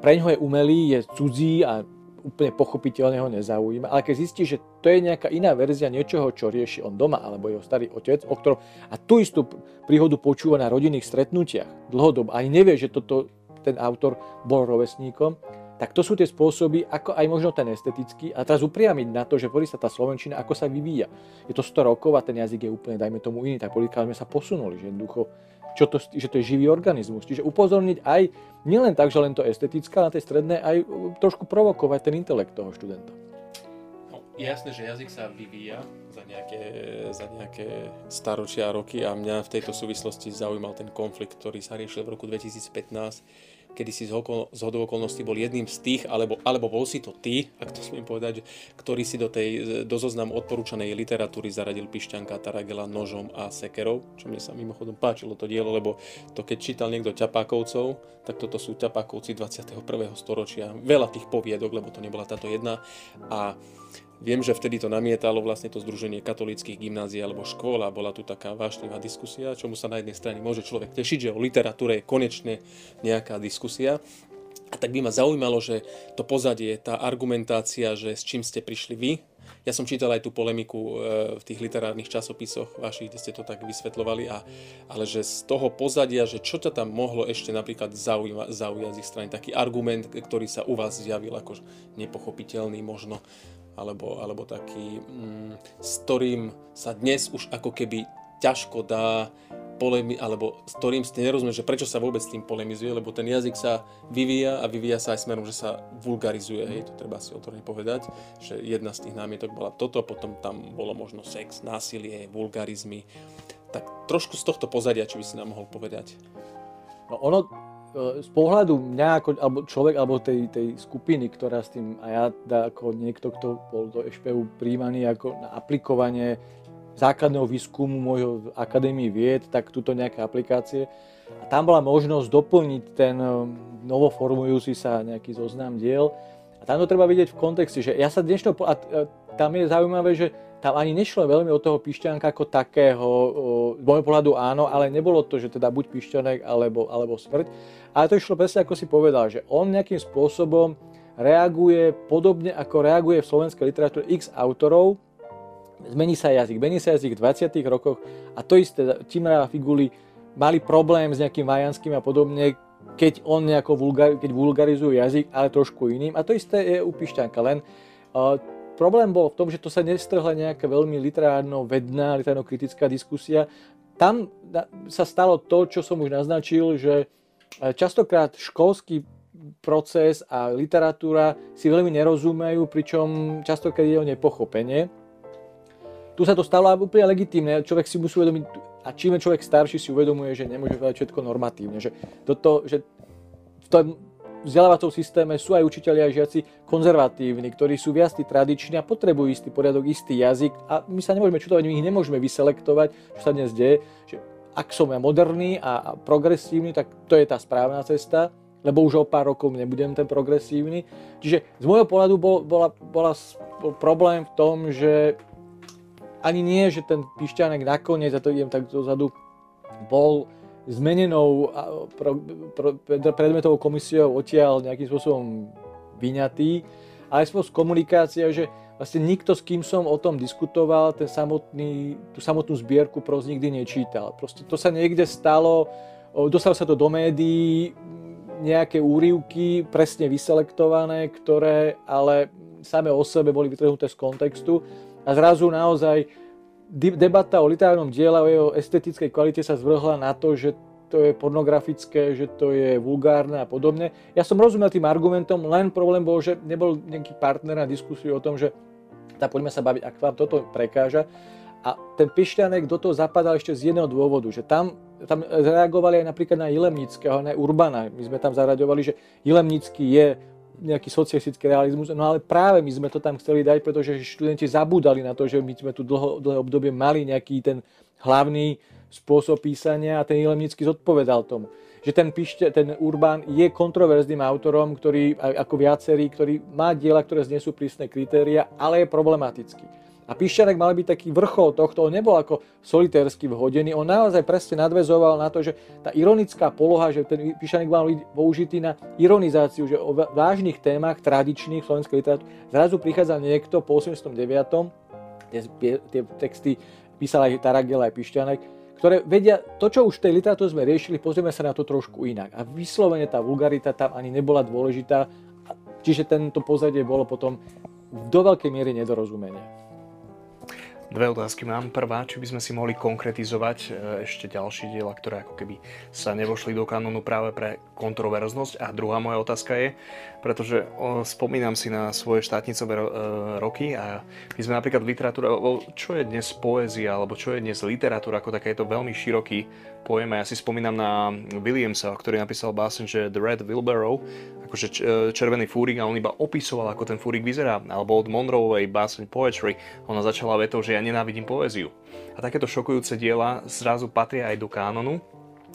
[SPEAKER 1] pre ňoho je umelý, je cudzí a úplne pochopiteľne ho nezaujíma, ale keď zistí, že to je nejaká iná verzia niečoho, čo rieši on doma, alebo jeho starý otec, o ktorom, a tú istú príhodu počúva na rodinných stretnutiach dlhodobo, ani nevie, že toto ten autor bol rovesníkom, tak to sú tie spôsoby, ako aj možno ten estetický, a teraz upriamiť na to, že pozri sa tá Slovenčina, ako sa vyvíja. Je to 100 rokov a ten jazyk je úplne, dajme tomu iný, tak politika sme sa posunuli, že jednoducho, čo to, že to je živý organizmus. Čiže upozorniť aj, nielen tak, že len to estetická, na tej strednej, aj trošku provokovať ten intelekt toho študenta.
[SPEAKER 4] No, jasné, že jazyk sa vyvíja za nejaké, za nejaké staročia roky a mňa v tejto súvislosti zaujímal ten konflikt, ktorý sa riešil v roku 2015 kedy si z, hodou okolností bol jedným z tých, alebo, alebo bol si to ty, ak to smiem povedať, ktorý si do, tej, do zoznamu odporúčanej literatúry zaradil Pišťanka, Taragela nožom a sekerov, čo mne sa mimochodom páčilo to dielo, lebo to keď čítal niekto ťapákovcov, tak toto sú ťapákovci 21. storočia. Veľa tých poviedok, lebo to nebola táto jedna. A Viem, že vtedy to namietalo vlastne to Združenie katolických gymnázií alebo škôl a bola tu taká vášnivá diskusia, čomu sa na jednej strane môže človek tešiť, že o literatúre je konečne nejaká diskusia. A tak by ma zaujímalo, že to pozadie, tá argumentácia, že s čím ste prišli vy. Ja som čítal aj tú polemiku e, v tých literárnych časopisoch vašich, kde ste to tak vysvetľovali, a, ale že z toho pozadia, že čo ťa tam mohlo ešte napríklad zaujíma, zaujať z ich strany, taký argument, ktorý sa u vás zjavil ako nepochopiteľný možno, alebo, alebo taký, mm, s ktorým sa dnes už ako keby ťažko dá polemi, alebo s ktorým ste nerozumie, že prečo sa vôbec s tým polemizuje, lebo ten jazyk sa vyvíja a vyvíja sa aj smerom, že sa vulgarizuje, hej, to treba si otvorene povedať, že jedna z tých námietok bola toto, potom tam bolo možno sex, násilie, vulgarizmy, tak trošku z tohto pozadia, či by si nám mohol povedať.
[SPEAKER 1] No ono, z pohľadu mňa ako alebo človek, alebo tej, tej skupiny, ktorá s tým, a ja teda ako niekto, kto bol do EŠPU príjmaný ako na aplikovanie základného výskumu môjho akadémii vied, tak túto nejaké aplikácie. A tam bola možnosť doplniť ten um, novoformujúci sa nejaký zoznam diel. A tam to treba vidieť v kontexte, že ja sa dnešného, a tam je zaujímavé, že tam ani nešlo veľmi od toho pišťanka ako takého, z môjho pohľadu áno, ale nebolo to, že teda buď pišťanek alebo, alebo smrť. Ale to išlo presne ako si povedal, že on nejakým spôsobom reaguje podobne ako reaguje v slovenskej literatúre x autorov, zmení sa jazyk, mení sa jazyk v 20. rokoch a to isté, Timra a Figuli mali problém s nejakým vajanským a podobne, keď on nejako vulgar, keď vulgarizuje jazyk, ale trošku iným. A to isté je u Pišťanka, len uh, problém bol v tom, že to sa nestrhla nejaká veľmi literárno-vedná, literárno-kritická diskusia. Tam sa stalo to, čo som už naznačil, že e, častokrát školský proces a literatúra si veľmi nerozumejú, pričom častokrát je o nepochopenie. Tu sa to stalo úplne legitímne. Človek si musí uvedomiť, a čím je človek starší, si uvedomuje, že nemôže povedať všetko normatívne. Že, toto, že v tom vzdelávacom systéme sú aj učiteľi a žiaci konzervatívni, ktorí sú viac tradiční a potrebujú istý poriadok, istý jazyk a my sa nemôžeme čudovať, my ich nemôžeme vyselektovať, čo sa dnes deje, že ak som ja moderný a progresívny, tak to je tá správna cesta, lebo už o pár rokov nebudem ten progresívny. Čiže z môjho pohľadu bol, bola, bola, bol problém v tom, že ani nie, že ten pišťanek nakoniec, a to idem tak dozadu, bol zmenenou predmetovou komisiou odtiaľ nejakým spôsobom vyňatý, ale spôsob komunikácia, že vlastne nikto, s kým som o tom diskutoval, ten samotný, tú samotnú zbierku pros nikdy nečítal. Proste to sa niekde stalo, dostalo sa to do médií, nejaké úrivky presne vyselektované, ktoré ale same o sebe boli vytrhnuté z kontextu a zrazu naozaj debata o literárnom diele o jeho estetickej kvalite sa zvrhla na to, že to je pornografické, že to je vulgárne a podobne. Ja som rozumel tým argumentom, len problém bol, že nebol nejaký partner na diskusiu o tom, že tá poďme sa baviť, ak vám toto prekáža. A ten Pišťanek do toho zapadal ešte z jedného dôvodu, že tam, tam reagovali aj napríklad na Jilemnického, na Urbana. My sme tam zaraďovali, že Jilemnický je nejaký socialistický realizmus, no ale práve my sme to tam chceli dať, pretože študenti zabúdali na to, že my sme tu dlho, dlhé obdobie mali nejaký ten hlavný spôsob písania a ten Ilemnický zodpovedal tomu. Že ten, píšte, ten Urban je kontroverzným autorom, ktorý, ako viacerý, ktorý má diela, ktoré znesú prísne kritéria, ale je problematický. A Pišťanek mal byť taký vrchol tohto, on nebol ako solitérsky vhodený, on naozaj presne nadvezoval na to, že tá ironická poloha, že ten Pišťanek mal byť použitý na ironizáciu, že o vážnych témach tradičných slovenskej literatúry zrazu prichádza niekto po 89. Tie, tie texty písal aj Taragel, aj Pišťanek, ktoré vedia, to, čo už v tej literatúre sme riešili, pozrieme sa na to trošku inak. A vyslovene tá vulgarita tam ani nebola dôležitá, čiže tento pozadie bolo potom do veľkej miery nedorozumenie.
[SPEAKER 3] Dve otázky mám. Prvá, či by sme si mohli konkretizovať e, ešte ďalšie diela, ktoré ako keby sa nevošli do kanónu práve pre kontroverznosť. A druhá moja otázka je, pretože spomínam si na svoje štátnicové e, roky a my sme napríklad v literatúre, čo je dnes poézia, alebo čo je dnes literatúra, ako také je to veľmi široký pojem. A ja si spomínam na Williamsa, ktorý napísal báseň, že The Red Wheelbarrow, akože červený fúrik a on iba opisoval, ako ten fúrik vyzerá. Alebo od Monroeovej báseň Poetry, ona začala vetou, že ja nenávidím poéziu. A takéto šokujúce diela zrazu patria aj do kánonu,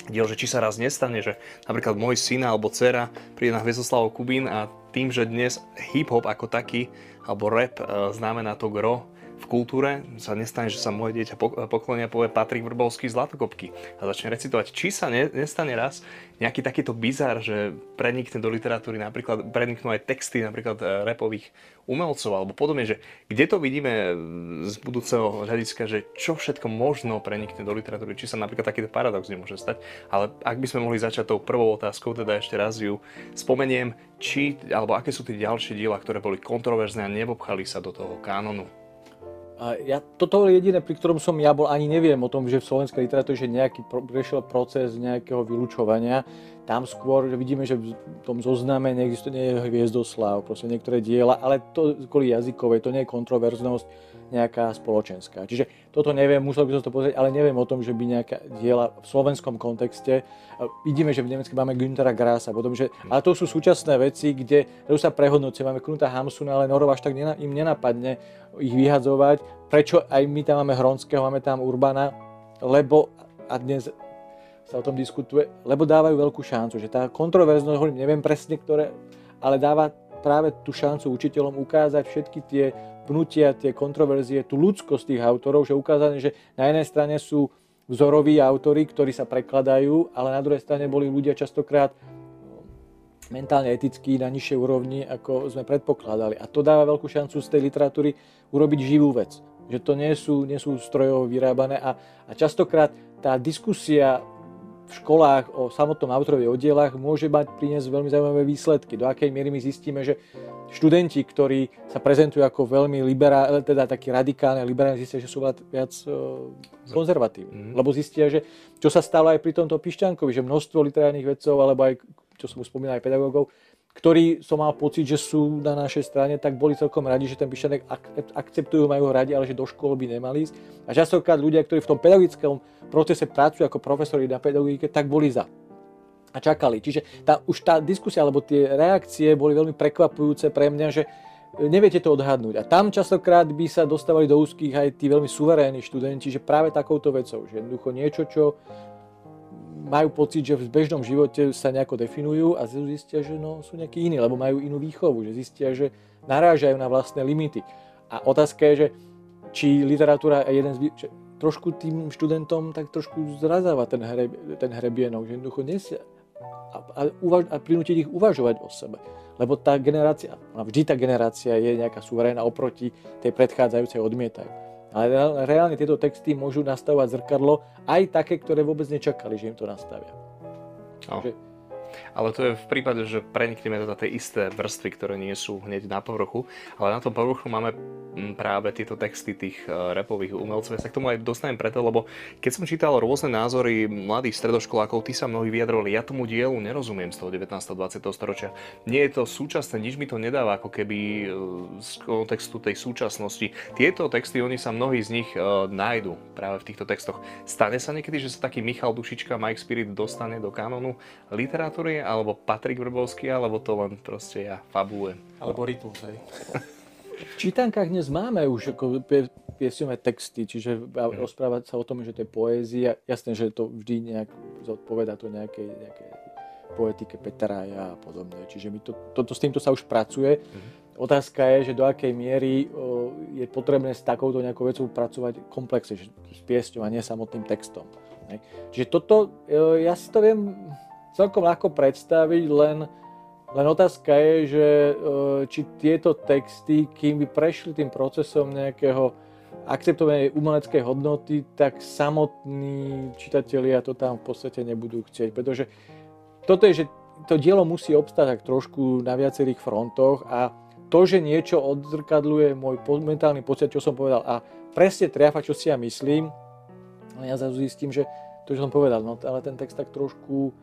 [SPEAKER 3] diel, že či sa raz nestane, že napríklad môj syn alebo dcera príde na Hviezdoslavov Kubín a tým, že dnes hip-hop ako taký, alebo rap e, znamená to gro, v kultúre sa nestane, že sa moje dieťa poklonia a povie Patrik Vrbovský Zlatokopky a začne recitovať. Či sa ne, nestane raz nejaký takýto bizar, že prenikne do literatúry napríklad, preniknú aj texty napríklad e, repových umelcov alebo podobne, že kde to vidíme z budúceho hľadiska, že čo všetko možno prenikne do literatúry, či sa napríklad takýto paradox nemôže stať. Ale ak by sme mohli začať tou prvou otázkou, teda ešte raz ju spomeniem, či, alebo aké sú tie ďalšie diela, ktoré boli kontroverzné a nevobchali sa do toho kánonu.
[SPEAKER 1] Ja, toto je jediné, pri ktorom som ja bol, ani neviem o tom, že v slovenskej literatúre že nejaký prešiel proces nejakého vylúčovania. Tam skôr že vidíme, že v tom zozname neexistuje nie Hviezdoslav, proste niektoré diela, ale to kvôli jazykovej, to nie je kontroverznosť nejaká spoločenská. Čiže toto neviem, musel by som to pozrieť, ale neviem o tom, že by nejaká diela v slovenskom kontexte, vidíme, že v Nemecku máme Günthera Grasa, potom, že, ale to sú súčasné veci, kde sa prehodnúce, máme Knuta Hamsuna, ale Norov až tak im nenapadne ich vyhadzovať. Prečo aj my tam máme Hronského, máme tam Urbana, lebo, a dnes sa o tom diskutuje, lebo dávajú veľkú šancu, že tá kontroverznosť, hovorím, neviem presne, ktoré, ale dáva práve tú šancu učiteľom ukázať všetky tie pnutia, tie kontroverzie, tú ľudskosť tých autorov, že ukázané, že na jednej strane sú vzoroví autory, ktorí sa prekladajú, ale na druhej strane boli ľudia častokrát mentálne etický na nižšej úrovni, ako sme predpokladali. A to dáva veľkú šancu z tej literatúry urobiť živú vec. Že to nie sú, nie sú strojovo vyrábané a, a častokrát tá diskusia v školách o samotnom autorovi oddielach môže mať priniesť veľmi zaujímavé výsledky. Do akej miery my zistíme, že študenti, ktorí sa prezentujú ako veľmi liberálne, teda takí radikálne liberálne, zistia, že sú viac, viac konzervatívni. Mm. Lebo zistia, že čo sa stalo aj pri tomto Pišťankovi, že množstvo literárnych vedcov, alebo aj, čo som už spomínal, aj pedagógov, ktorí som mal pocit, že sú na našej strane, tak boli celkom radi, že ten Pišťanek akceptujú, majú ho radi, ale že do školy by nemali ísť. A častokrát ľudia, ktorí v tom pedagogickom procese pracujú ako profesori na pedagogike, tak boli za. A čakali. Čiže tá, už tá diskusia, alebo tie reakcie boli veľmi prekvapujúce pre mňa, že neviete to odhadnúť. A tam častokrát by sa dostávali do úzkých aj tí veľmi suverénni študenti, že práve takouto vecou, že jednoducho niečo, čo majú pocit, že v bežnom živote sa nejako definujú a zistia, že no, sú nejakí iní, lebo majú inú výchovu, že zistia, že narážajú na vlastné limity. A otázka je, že či literatúra je jeden z... Že trošku tým študentom tak trošku zrazáva ten, hreb, ten hrebienok, že jednoducho nesia a, a, uvaž, a prinútiť ich uvažovať o sebe. Lebo tá generácia, vždy tá generácia je nejaká suverénna oproti tej predchádzajúcej odmietajú. Ale reálne tieto texty môžu nastavovať zrkadlo aj také, ktoré vôbec nečakali, že im to nastavia.
[SPEAKER 3] Oh. Že ale to je v prípade, že prenikneme teda tie isté vrstvy, ktoré nie sú hneď na povrchu, ale na tom povrchu máme mm, práve tieto texty tých e, repových umelcov. Ja sa k tomu aj dostanem preto, lebo keď som čítal rôzne názory mladých stredoškolákov, tí sa mnohí vyjadrovali, ja tomu dielu nerozumiem z toho 19. 20. storočia. Nie je to súčasné, nič mi to nedáva ako keby e, z kontextu tej súčasnosti. Tieto texty, oni sa mnohí z nich uh, nájdu práve v týchto textoch. Stane sa niekedy, že sa taký Michal Dušička, Mike Spirit dostane do kanónu literatúry literatúry, alebo Patrik Vrbovský, alebo to len proste ja fabulujem.
[SPEAKER 4] Alebo rytmus, hej.
[SPEAKER 1] V čítankách dnes máme už ako piesňové texty, čiže mm. rozprávať sa o tom, že to je poézia, jasné, že to vždy nejak zodpoveda to nejakej, nejakej poetike Petraja a podobne. Čiže my to, to, to, s týmto sa už pracuje. Mm. Otázka je, že do akej miery o, je potrebné s takouto nejakou vecou pracovať komplexne, s piesňou a nie samotným textom. Ne? Čiže toto, ja si to viem celkom ľahko predstaviť, len, len otázka je, že e, či tieto texty, kým by prešli tým procesom nejakého akceptovanej umeleckej hodnoty, tak samotní čitatelia to tam v podstate nebudú chcieť. Pretože toto je, že to dielo musí obstáť tak trošku na viacerých frontoch a to, že niečo odzrkadluje môj mentálny pocit, čo som povedal, a presne triafa, čo si ja myslím, ale ja zase zistím, že to, čo som povedal, no ale ten text tak trošku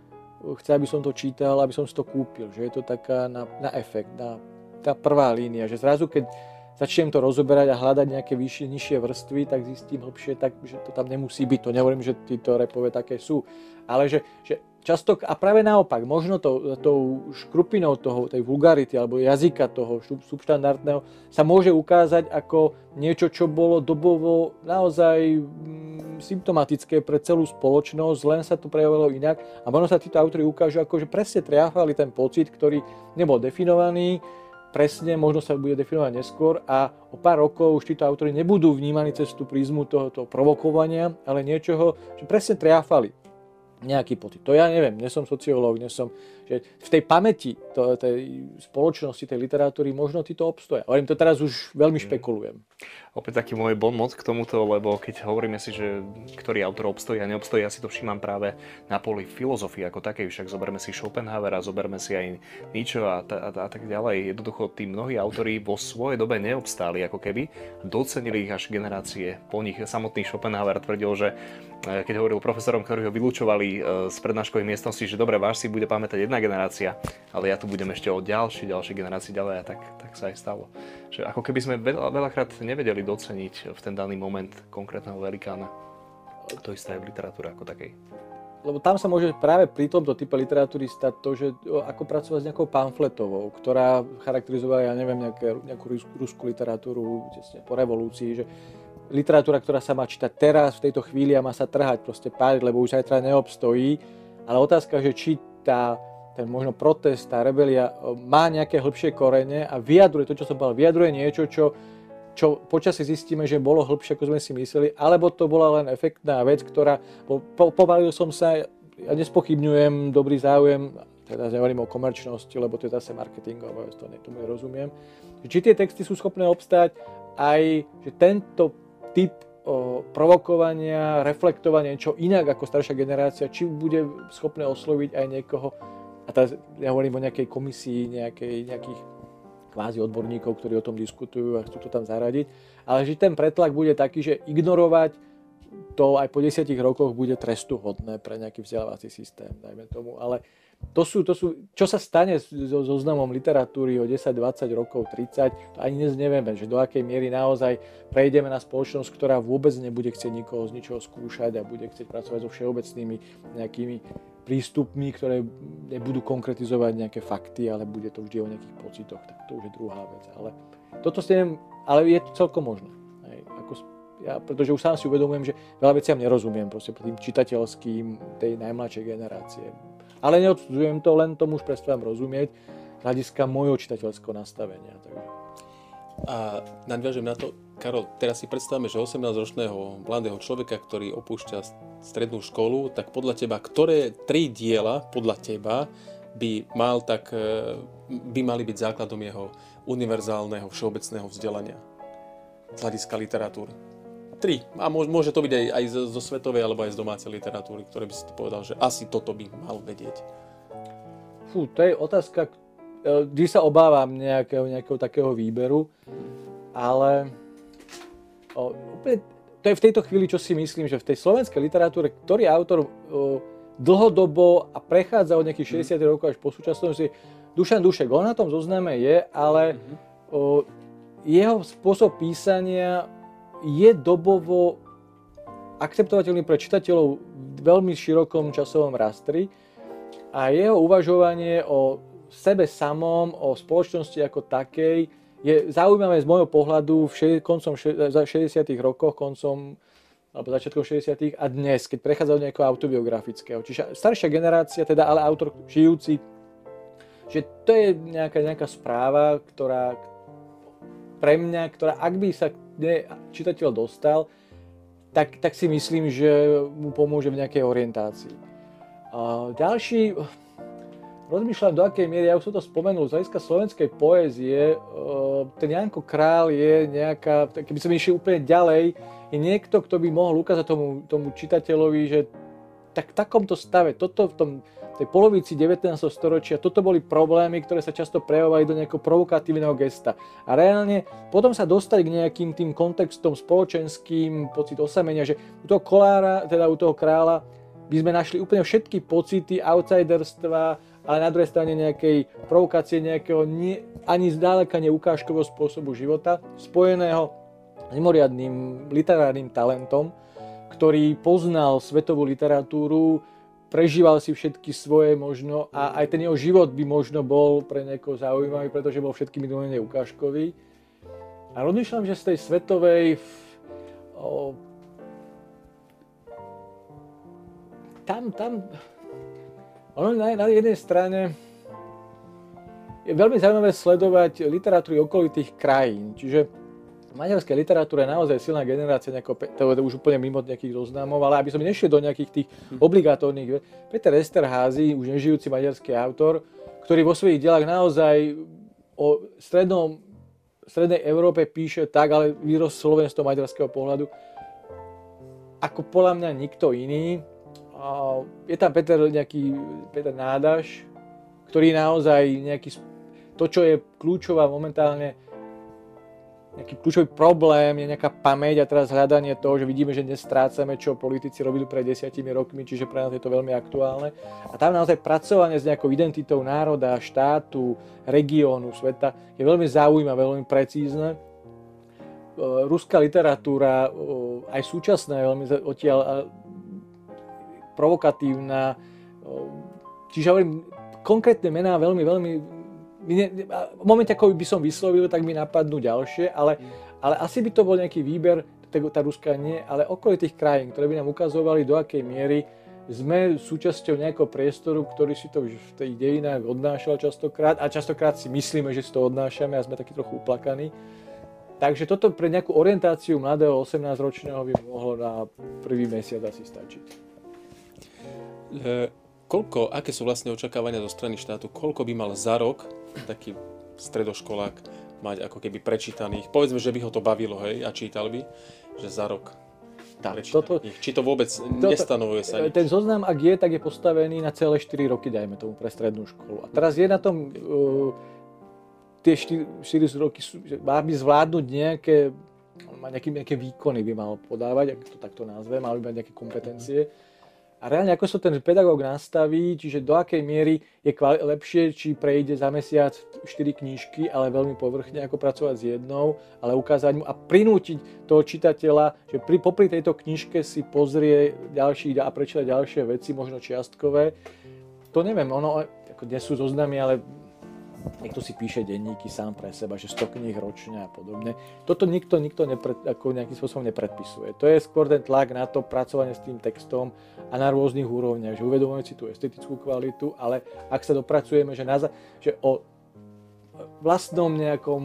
[SPEAKER 1] chce, aby som to čítal, aby som si to kúpil, že je to taká na, na efekt, na, tá prvá línia, že zrazu keď začnem to rozoberať a hľadať nejaké vyššie, nižšie vrstvy, tak zistím hlbšie, tak, že to tam nemusí byť. To nehovorím, že títo repové také sú, ale že, že často, a práve naopak, možno to, tou škrupinou toho, tej vulgarity alebo jazyka toho subštandardného sa môže ukázať ako niečo, čo bolo dobovo naozaj mm, symptomatické pre celú spoločnosť, len sa to prejavilo inak. A možno sa títo autory ukážu ako, že presne triafali ten pocit, ktorý nebol definovaný, presne, možno sa bude definovať neskôr a o pár rokov už títo autory nebudú vnímaní cez tú prízmu tohoto provokovania, ale niečoho, že presne triafali nejaký pocit. To ja neviem, nie som sociológ, nie som, že v tej pamäti to, tej spoločnosti, tej literatúry možno títo obstoja. Hovorím, to teraz už veľmi mhm. špekulujem.
[SPEAKER 3] Opäť taký môj bon moc k tomuto, lebo keď hovoríme si, že ktorý autor obstojí a neobstojí, ja si to všímam práve na poli filozofie ako takej, však zoberme si Schopenhauera, zoberme si aj Nietzsche a, a, a tak ďalej. Jednoducho tí mnohí autori vo svojej dobe neobstáli ako keby, docenili ich až generácie po nich. Samotný Schopenhauer tvrdil, že e, keď hovoril profesorom, ktorí ho vylúčovali e, z prednáškovej miestnosti, že dobre, váš si bude pamätať jedna generácia, ale ja tu budem ešte o ďalšie, ďalšie generácie ďalej a tak, tak sa aj stalo. Že ako keby sme veľa, veľakrát nevedeli doceniť v ten daný moment konkrétneho velikána. To isté aj v literatúre ako takej.
[SPEAKER 1] Lebo tam sa môže práve pri tomto type literatúry stať to, že ako pracovať s nejakou pamfletovou, ktorá charakterizovala, ja neviem, nejaké, nejakú ruskú literatúru tesne po revolúcii, že literatúra, ktorá sa má čítať teraz, v tejto chvíli a má sa trhať, proste páriť, lebo už zajtra neobstojí. Ale otázka, že či tá ten možno protest, tá rebelia má nejaké hĺbšie korene a vyjadruje to, čo som povedal, vyjadruje niečo, čo, čo počasie zistíme, že bolo hĺbšie, ako sme si mysleli, alebo to bola len efektná vec, ktorá, po, po, povalil som sa, ja nespochybňujem dobrý záujem, teda nehovorím o komerčnosti, lebo to je zase marketingové, to tomu nerozumiem. Či tie texty sú schopné obstáť aj, že tento typ o, provokovania, reflektovania niečo inak ako staršia generácia, či bude schopné osloviť aj niekoho, a teraz ja hovorím o nejakej komisii, nejakej, nejakých kvázi odborníkov, ktorí o tom diskutujú a chcú to tam zaradiť, ale že ten pretlak bude taký, že ignorovať to aj po desiatich rokoch bude trestu hodné pre nejaký vzdelávací systém, dajme tomu. Ale to sú, to sú, čo sa stane so zoznamom literatúry o 10, 20 rokov, 30, to ani dnes nevieme, že do akej miery naozaj prejdeme na spoločnosť, ktorá vôbec nebude chcieť nikoho z ničoho skúšať a bude chcieť pracovať so všeobecnými nejakými prístupmi, ktoré nebudú konkretizovať nejaké fakty, ale bude to vždy o nejakých pocitoch, tak to už je druhá vec. Ale toto ste, ale je to celkom možné. Hej, ako, ja, pretože už sám si uvedomujem, že veľa veciam nerozumiem proste tým čitateľským tej najmladšej generácie. Ale neodsudzujem to, len tomu už prestávam rozumieť z hľadiska môjho čitateľského nastavenia. Takže.
[SPEAKER 4] A nadviažem na to, Karol, teraz si predstavme, že 18-ročného mladého človeka, ktorý opúšťa strednú školu, tak podľa teba, ktoré tri diela podľa teba by, mal tak, e, by mali byť základom jeho univerzálneho všeobecného vzdelania z hľadiska literatúry? Tri. A môže to byť aj, aj zo svetovej alebo aj z domácej literatúry, ktoré by si povedal, že asi toto by mal vedieť.
[SPEAKER 1] Fú, to je otázka, vždy sa obávam nejakého, nejakého takého výberu, ale o, úplne, to je v tejto chvíli, čo si myslím, že v tej slovenskej literatúre, ktorý autor o, dlhodobo a prechádza od nejakých 60 mm. rokov až po súčasnosti, Dušan Dušek, on na tom zozname je, ale mm-hmm. o, jeho spôsob písania je dobovo akceptovateľný pre čitateľov v veľmi širokom časovom rastri a jeho uvažovanie o sebe samom, o spoločnosti ako takej, je zaujímavé z môjho pohľadu v koncom 60. rokoch, koncom alebo začiatkom 60. a dnes, keď prechádza od nejakého autobiografického. Čiže staršia generácia, teda ale autor žijúci, že to je nejaká, nejaká správa, ktorá pre mňa, ktorá ak by sa čitateľ dostal, tak, tak si myslím, že mu pomôže v nejakej orientácii. A ďalší, rozmýšľam, do akej miery, ja už som to spomenul, z hľadiska slovenskej poézie, eh, ten Janko Král je nejaká, keby som išiel úplne ďalej, je niekto, kto by mohol ukázať tomu, tomu čitateľovi, že tak v takomto stave, toto v tom tej polovici 19. storočia toto boli problémy, ktoré sa často prejavovali do nejakého provokatívneho gesta. A reálne potom sa dostali k nejakým tým kontextom spoločenským, pocit osamenia, že u toho kolára, teda u toho kráľa, by sme našli úplne všetky pocity outsiderstva, ale na druhej strane nejakej provokácie, nejakého nie, ani zďaleka neukážkového spôsobu života, spojeného s mimoriadným literárnym talentom, ktorý poznal svetovú literatúru, prežíval si všetky svoje možno a aj ten jeho život by možno bol pre niekoho zaujímavý, pretože bol všetkými domene ukážkový. A rozmýšľam, že z tej svetovej o, tam, tam, ono na, na jednej strane je veľmi zaujímavé sledovať literatúry okolitých krajín. Čiže v maďarskej literatúre je naozaj silná generácia, nejako, to je už úplne mimo nejakých zoznamov, ale aby som nešiel do nejakých tých hm. obligatórnych. Peter Esterházy, už nežijúci maďarský autor, ktorý vo svojich dielach naozaj o strednom, strednej Európe píše tak, ale výrost slovensko maďarského pohľadu, ako podľa mňa nikto iný je tam Peter nejaký Peter Nádaš, ktorý naozaj nejaký, to, čo je kľúčová momentálne, nejaký kľúčový problém je nejaká pamäť a teraz hľadanie toho, že vidíme, že nestrácame, čo politici robili pred desiatimi rokmi, čiže pre nás je to veľmi aktuálne. A tam naozaj pracovanie s nejakou identitou národa, štátu, regiónu, sveta je veľmi zaujímavé, veľmi precízne. Ruská literatúra, aj súčasná je veľmi odtiaľ provokatívna. Čiže hovorím, konkrétne mená veľmi, veľmi... V momente, ako by som vyslovil, tak mi napadnú ďalšie, ale, ale asi by to bol nejaký výber, tá ruská nie, ale okolitých krajín, ktoré by nám ukazovali, do akej miery sme súčasťou nejakého priestoru, ktorý si to už v tej dejinách odnášal častokrát a častokrát si myslíme, že si to odnášame a sme takí trochu uplakaní. Takže toto pre nejakú orientáciu mladého 18-ročného by mohlo na prvý mesiac asi stačiť.
[SPEAKER 4] E, koľko, aké sú vlastne očakávania zo strany štátu, koľko by mal za rok taký stredoškolák mať ako keby prečítaných, povedzme, že by ho to bavilo, hej, a čítal by, že za rok tak, toto, Či to vôbec toto, nestanovuje sa nič?
[SPEAKER 1] Ten zoznam, ak je, tak je postavený na celé 4 roky, dajme tomu, pre strednú školu. A teraz je na tom, uh, tie 4, 4 roky sú, že má by zvládnuť nejaké, nejaké, nejaké výkony by mal podávať, ak to takto nazve, mal by mať nejaké kompetencie. Mm-hmm a reálne ako sa ten pedagóg nastaví, čiže do akej miery je lepšie, či prejde za mesiac 4 knížky, ale veľmi povrchne, ako pracovať s jednou, ale ukázať mu a prinútiť toho čitateľa, že pri, popri tejto knižke si pozrie ďalší a prečíta ďalšie veci, možno čiastkové. To neviem, ono, ako dnes sú zoznamy, ale niekto si píše denníky sám pre seba, že 100 kníh ročne a podobne. Toto nikto, nikto nepred, ako nejakým spôsobom nepredpisuje. To je skôr ten tlak na to pracovanie s tým textom a na rôznych úrovniach, že uvedomujeme si tú estetickú kvalitu, ale ak sa dopracujeme, že, na, že o vlastnom nejakom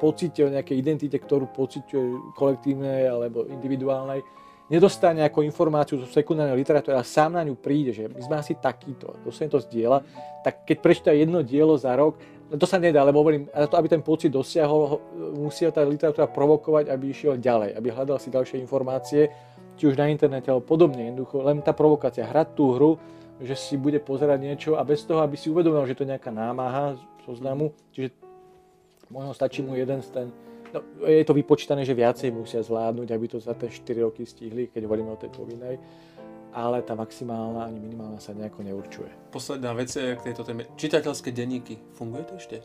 [SPEAKER 1] pocite, o nejakej identite, ktorú pociťuje kolektívnej alebo individuálnej, nedostane ako informáciu zo sekundárnej literatúry a sám na ňu príde, že my sme asi takýto, dostane to zdieľa, tak keď prečíta jedno dielo za rok, to sa nedá, lebo hovorím, to, aby ten pocit dosiahol, musí tá literatúra provokovať, aby išiel ďalej, aby hľadal si ďalšie informácie, či už na internete alebo podobne, jednoducho len tá provokácia, hrať tú hru, že si bude pozerať niečo a bez toho, aby si uvedomil, že to je nejaká námaha zoznamu, čiže možno stačí mu jeden z ten No, je to vypočítané, že viacej musia zvládnuť, aby to za tie 4 roky stihli, keď hovoríme o tej povinnej ale tá maximálna ani minimálna sa nejako neurčuje.
[SPEAKER 4] Posledná vec je k tejto téme. Čitateľské denníky. Funguje to ešte?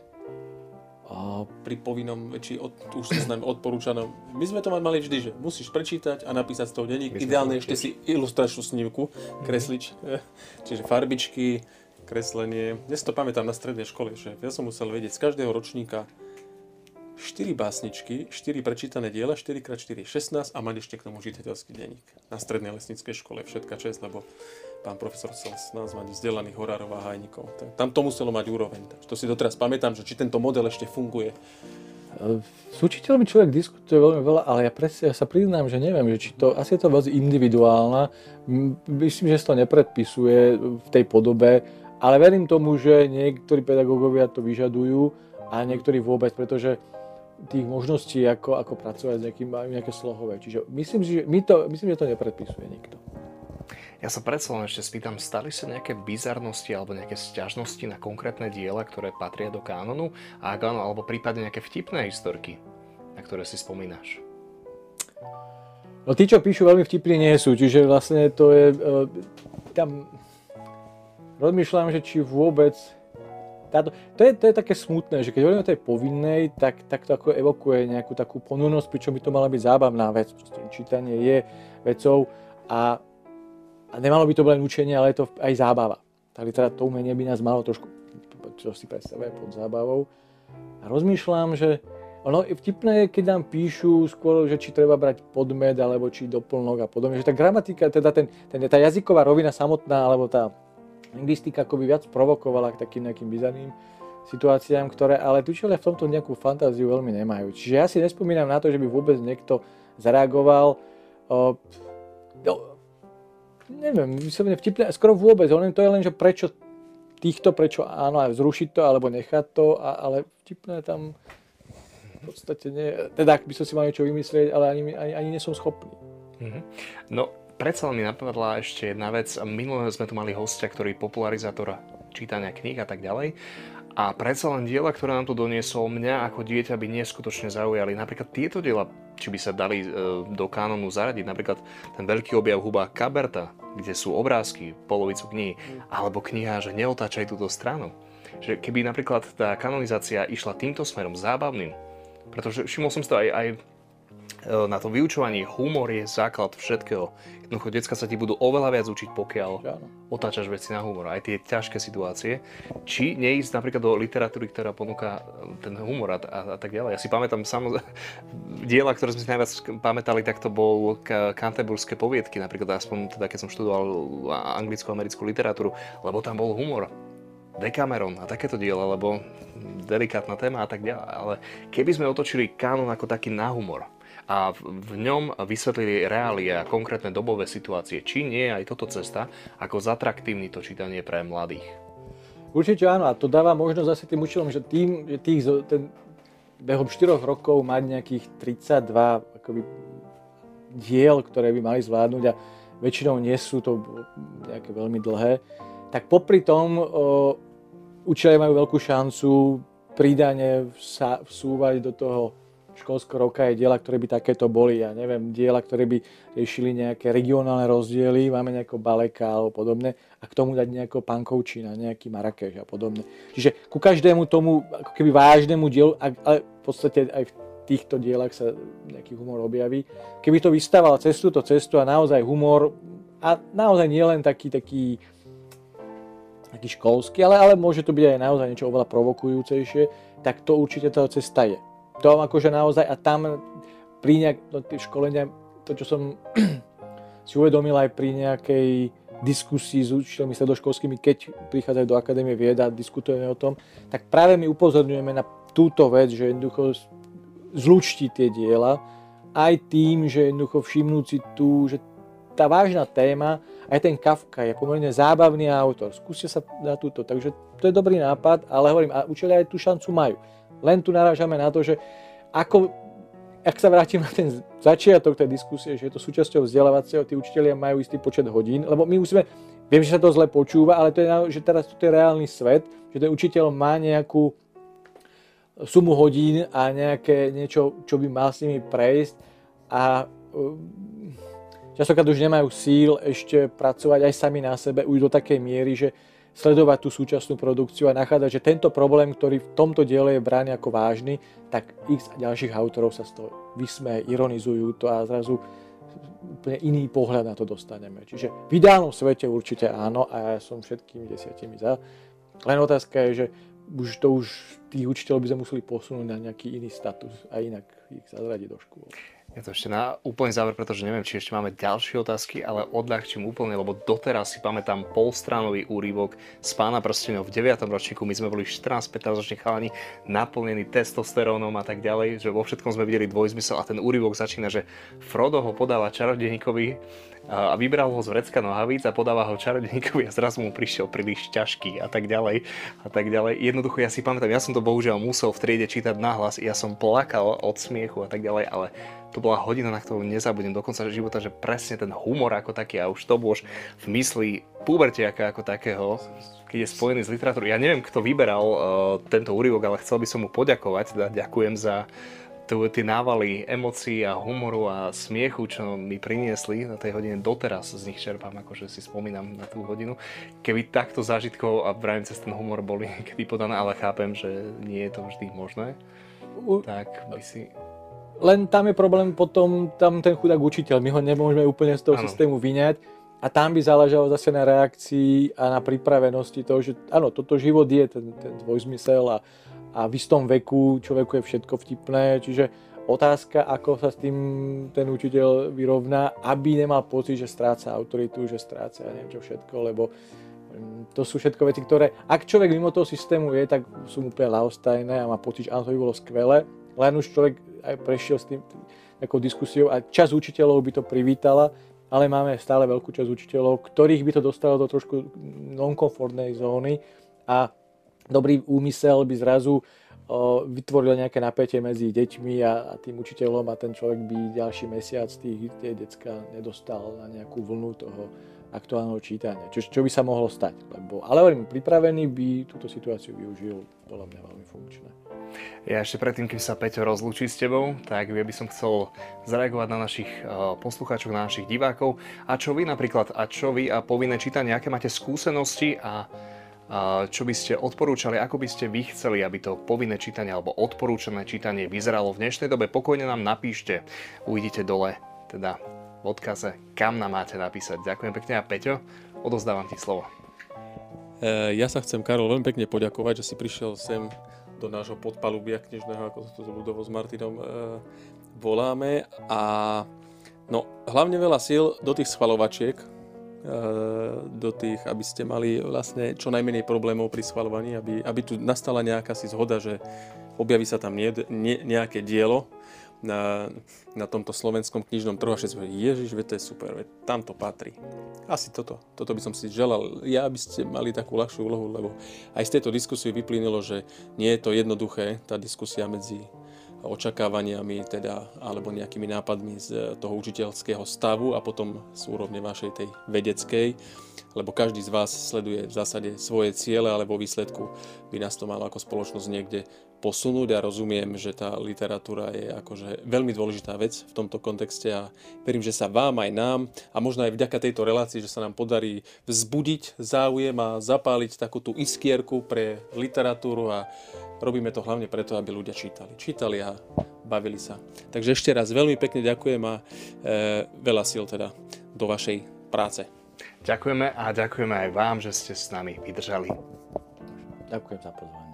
[SPEAKER 4] A pri povinnom, či od, už sa znám odporúčanom. My sme to mali vždy, že musíš prečítať a napísať z toho denník. Ideálne ešte si ilustračnú snívku. Mm-hmm. Čiže farbičky, kreslenie. Dnes to pamätám na strednej škole, že ja som musel vedieť z každého ročníka 4 básničky, 4 prečítané diela, 4x4 16 a mať ešte k tomu čitateľský denník. Na strednej lesníckej škole všetka čest, lebo pán profesor chcel s nás mať vzdelaných horárov a hajníkov. Tam to muselo mať úroveň. Takže to si doteraz pamätám, že či tento model ešte funguje.
[SPEAKER 1] S učiteľmi človek diskutuje veľmi veľa, ale ja, presne, ja sa priznám, že neviem, že či to, asi je to veľmi individuálna. Myslím, že sa to nepredpisuje v tej podobe, ale verím tomu, že niektorí pedagógovia to vyžadujú a niektorí vôbec, pretože tých možností, ako, ako pracovať s nejakým, nejaké slohové. Čiže myslím, že, my to, myslím, že to nepredpisuje nikto.
[SPEAKER 3] Ja sa predsa len ešte spýtam, stali sa nejaké bizarnosti alebo nejaké sťažnosti na konkrétne diela, ktoré patria do kánonu? A ak áno, alebo prípadne nejaké vtipné historky, na ktoré si spomínaš?
[SPEAKER 1] No tí, čo píšu, veľmi vtipní nie sú, čiže vlastne to je... Uh, tam rozmýšľam, že či vôbec táto, to, je, to je také smutné, že keď hovoríme o tej povinnej, tak, tak to ako evokuje nejakú takú ponurnosť, pričom by to mala byť zábavná vec. Proste čítanie je vecou a, a nemalo by to byť len učenie, ale je to aj zábava. Tak teda to umenie by nás malo trošku, čo si predstavuje pod zábavou. A rozmýšľam, že ono vtipné je, keď nám píšu skôr, že či treba brať podmed, alebo či doplnok a podobne. Že tá gramatika, teda ten, ten, tá jazyková rovina samotná, alebo tá lingvistika akoby viac provokovala k takým nejakým bizarným situáciám, ktoré ale tučelia v tomto nejakú fantáziu veľmi nemajú. Čiže ja si nespomínam na to, že by vôbec niekto zareagoval. O, no, neviem, vyslovene vtipné, skoro vôbec, len to je len, že prečo týchto, prečo áno, aj zrušiť to, alebo nechať to, a, ale vtipné tam v podstate nie, teda ak by som si mal niečo vymyslieť, ale ani, ani, ani nie schopný.
[SPEAKER 3] Mm-hmm. No, predsa mi napadla ešte jedna vec. Minulé sme tu mali hostia, ktorý popularizátor čítania kníh a tak ďalej. A predsa len diela, ktoré nám tu doniesol, mňa ako dieťa by neskutočne zaujali. Napríklad tieto diela, či by sa dali e, do kánonu zaradiť, napríklad ten veľký objav huba Kaberta, kde sú obrázky, polovicu knihy, alebo kniha, že neotáčaj túto stranu. Že keby napríklad tá kanonizácia išla týmto smerom zábavným, pretože všimol som si to aj, aj na tom vyučovaní humor je základ všetkého. Jednoducho, decka sa ti budú oveľa viac učiť, pokiaľ otáčaš veci na humor, aj tie ťažké situácie. Či neísť napríklad do literatúry, ktorá ponúka e, ten humor a, a, a tak ďalej. Ja si pamätám samozrejme, diela, ktoré sme si najviac pamätali, tak to bol Canterburské poviedky, napríklad aspoň teda, keď som študoval anglicko-americkú literatúru, lebo tam bol humor. Decameron a takéto diela, lebo delikátna téma a tak ďalej. Ale keby sme otočili kanon ako taký na humor, a v ňom vysvetlili reálie a konkrétne dobové situácie. Či nie aj toto cesta, ako zatraktívni to čítanie pre mladých?
[SPEAKER 1] Určite áno, a to dáva možnosť zase tým učiteľom, že tým, že tých, ten, behom 4 rokov mať nejakých 32 akoby, diel, ktoré by mali zvládnuť a väčšinou nie sú to nejaké veľmi dlhé, tak popri tom o, učiteľe majú veľkú šancu pridane vsúvať do toho školského roka je diela, ktoré by takéto boli. Ja neviem, diela, ktoré by riešili nejaké regionálne rozdiely, máme nejakého Baleka alebo podobne a k tomu dať nejakého Pankovčina, nejaký Marrakeš a podobne. Čiže ku každému tomu ako keby vážnemu dielu, ale v podstate aj v týchto dielach sa nejaký humor objaví. Keby to vystával cez túto cestu a naozaj humor a naozaj nie len taký, taký taký školský, ale, ale môže to byť aj naozaj niečo oveľa provokujúcejšie, tak to určite tá cesta je to akože naozaj a tam pri nejak, no, školenia, to čo som si uvedomil aj pri nejakej diskusii s učiteľmi stredoškolskými, keď prichádzajú do Akadémie vieda a diskutujeme o tom, tak práve my upozorňujeme na túto vec, že jednoducho zlučti tie diela, aj tým, že jednoducho všimnúť si tu, že tá vážna téma, aj ten Kafka je pomerne zábavný autor. Skúste sa na túto. Takže to je dobrý nápad, ale hovorím, a učiteľia aj tú šancu majú. Len tu narážame na to, že ako, ak sa vrátim na ten začiatok tej diskusie, že je to súčasťou vzdelávacieho, tí učiteľia majú istý počet hodín, lebo my musíme, viem, že sa to zle počúva, ale to je, že teraz to je reálny svet, že ten učiteľ má nejakú sumu hodín a nejaké niečo, čo by mal s nimi prejsť a um, častokrát už nemajú síl ešte pracovať aj sami na sebe už do takej miery, že sledovať tú súčasnú produkciu a nachádzať, že tento problém, ktorý v tomto diele je brány ako vážny, tak x ďalších autorov sa z toho vysmeje, ironizujú to a zrazu úplne iný pohľad na to dostaneme. Čiže v ideálnom svete určite áno a ja som všetkými desiatimi za. Len otázka je, že už to už tých učiteľov by sme museli posunúť na nejaký iný status a inak ich zazradiť do škôl.
[SPEAKER 3] Je to ešte na úplný záver, pretože neviem, či ešte máme ďalšie otázky, ale odľahčím úplne, lebo doteraz si pamätám polstranový úrivok z pána prstenov v 9. ročníku. My sme boli 14-15 roční chalani, naplnení testosterónom a tak ďalej, že vo všetkom sme videli dvojzmysel a ten úrivok začína, že Frodo ho podáva čarodejníkovi a vybral ho z vrecka nohavíc a podáva ho čarodejníkovi a zrazu mu prišiel príliš ťažký a tak ďalej a tak ďalej. Jednoducho ja si pamätám, ja som to bohužiaľ musel v triede čítať nahlas, ja som plakal od smiechu a tak ďalej, ale to bola hodina, na ktorú nezabudnem do konca života, že presne ten humor ako taký a už to bolo v mysli pubertiaka ako takého, keď je spojený s literatúrou. Ja neviem, kto vyberal uh, tento úryvok, ale chcel by som mu poďakovať, teda ďakujem za tie návaly emócií a humoru a smiechu, čo mi priniesli na tej hodine, doteraz z nich čerpám, akože si spomínam na tú hodinu. Keby takto zážitkov a vrajím cez ten humor boli kedy podané, ale chápem, že nie je to vždy možné, U... tak by si...
[SPEAKER 1] Len tam je problém potom, tam ten chudák učiteľ, my ho nemôžeme úplne z toho ano. systému vyňať a tam by záležalo zase na reakcii a na pripravenosti toho, že áno, toto život je ten, ten dvojzmysel a, a v istom veku človeku je všetko vtipné, čiže otázka, ako sa s tým ten učiteľ vyrovná, aby nemal pocit, že stráca autoritu, že stráca ja neviem čo všetko, lebo mm, to sú všetko veci, ktoré, ak človek mimo toho systému je, tak sú úplne laostajné a má pocit, že áno, to by bolo skvelé, len už človek aj prešiel s tým nejakou diskusiou a čas učiteľov by to privítala, ale máme stále veľkú časť učiteľov, ktorých by to dostalo do trošku non-komfortnej zóny a dobrý úmysel by zrazu vytvoril nejaké napätie medzi deťmi a, a tým učiteľom a ten človek by ďalší mesiac tých, tie decka nedostal na nejakú vlnu toho aktuálneho čítania. Čo, čo by sa mohlo stať? Lebo, ale hovorím, pripravený by túto situáciu využil podľa mňa veľmi funkčné.
[SPEAKER 3] Ja ešte predtým, kým sa Peťo rozlúči s tebou, tak ja by som chcel zareagovať na našich poslucháčov, na našich divákov. A čo vy napríklad, a čo vy a povinné čítanie, aké máte skúsenosti a čo by ste odporúčali, ako by ste vy chceli, aby to povinné čítanie alebo odporúčané čítanie vyzeralo v dnešnej dobe, pokojne nám napíšte. Uvidíte dole, teda v odkaze, kam nám máte napísať. Ďakujem pekne a Peťo, odozdávam ti slovo.
[SPEAKER 4] E, ja sa chcem, Karol, veľmi pekne poďakovať, že si prišiel sem do nášho podpalubia knižného, ako to ľudovo s Martinom e, voláme. A no, hlavne veľa síl do tých schvalovačiek, do tých, aby ste mali vlastne čo najmenej problémov pri schvalovaní, aby, aby tu nastala nejaká si zhoda, že objaví sa tam nie, nie, nejaké dielo na, na tomto slovenskom knižnom trhu a všetci ježiš, to je super, veď tam to patrí. Asi toto, toto by som si želal. Ja, aby ste mali takú ľahšiu úlohu, lebo aj z tejto diskusie vyplynulo, že nie je to jednoduché, tá diskusia medzi očakávaniami teda, alebo nejakými nápadmi z toho učiteľského stavu a potom z úrovne vašej tej vedeckej, lebo každý z vás sleduje v zásade svoje ciele, ale vo výsledku by nás to malo ako spoločnosť niekde posunúť a rozumiem, že tá literatúra je akože veľmi dôležitá vec v tomto kontexte a verím, že sa vám aj nám a možno aj vďaka tejto relácii, že sa nám podarí vzbudiť záujem a zapáliť takú tú iskierku pre literatúru a Robíme to hlavne preto, aby ľudia čítali. Čítali a bavili sa. Takže ešte raz veľmi pekne ďakujem a e, veľa síl teda do vašej práce.
[SPEAKER 3] Ďakujeme a ďakujeme aj vám, že ste s nami vydržali.
[SPEAKER 1] Ďakujem za pozvanie.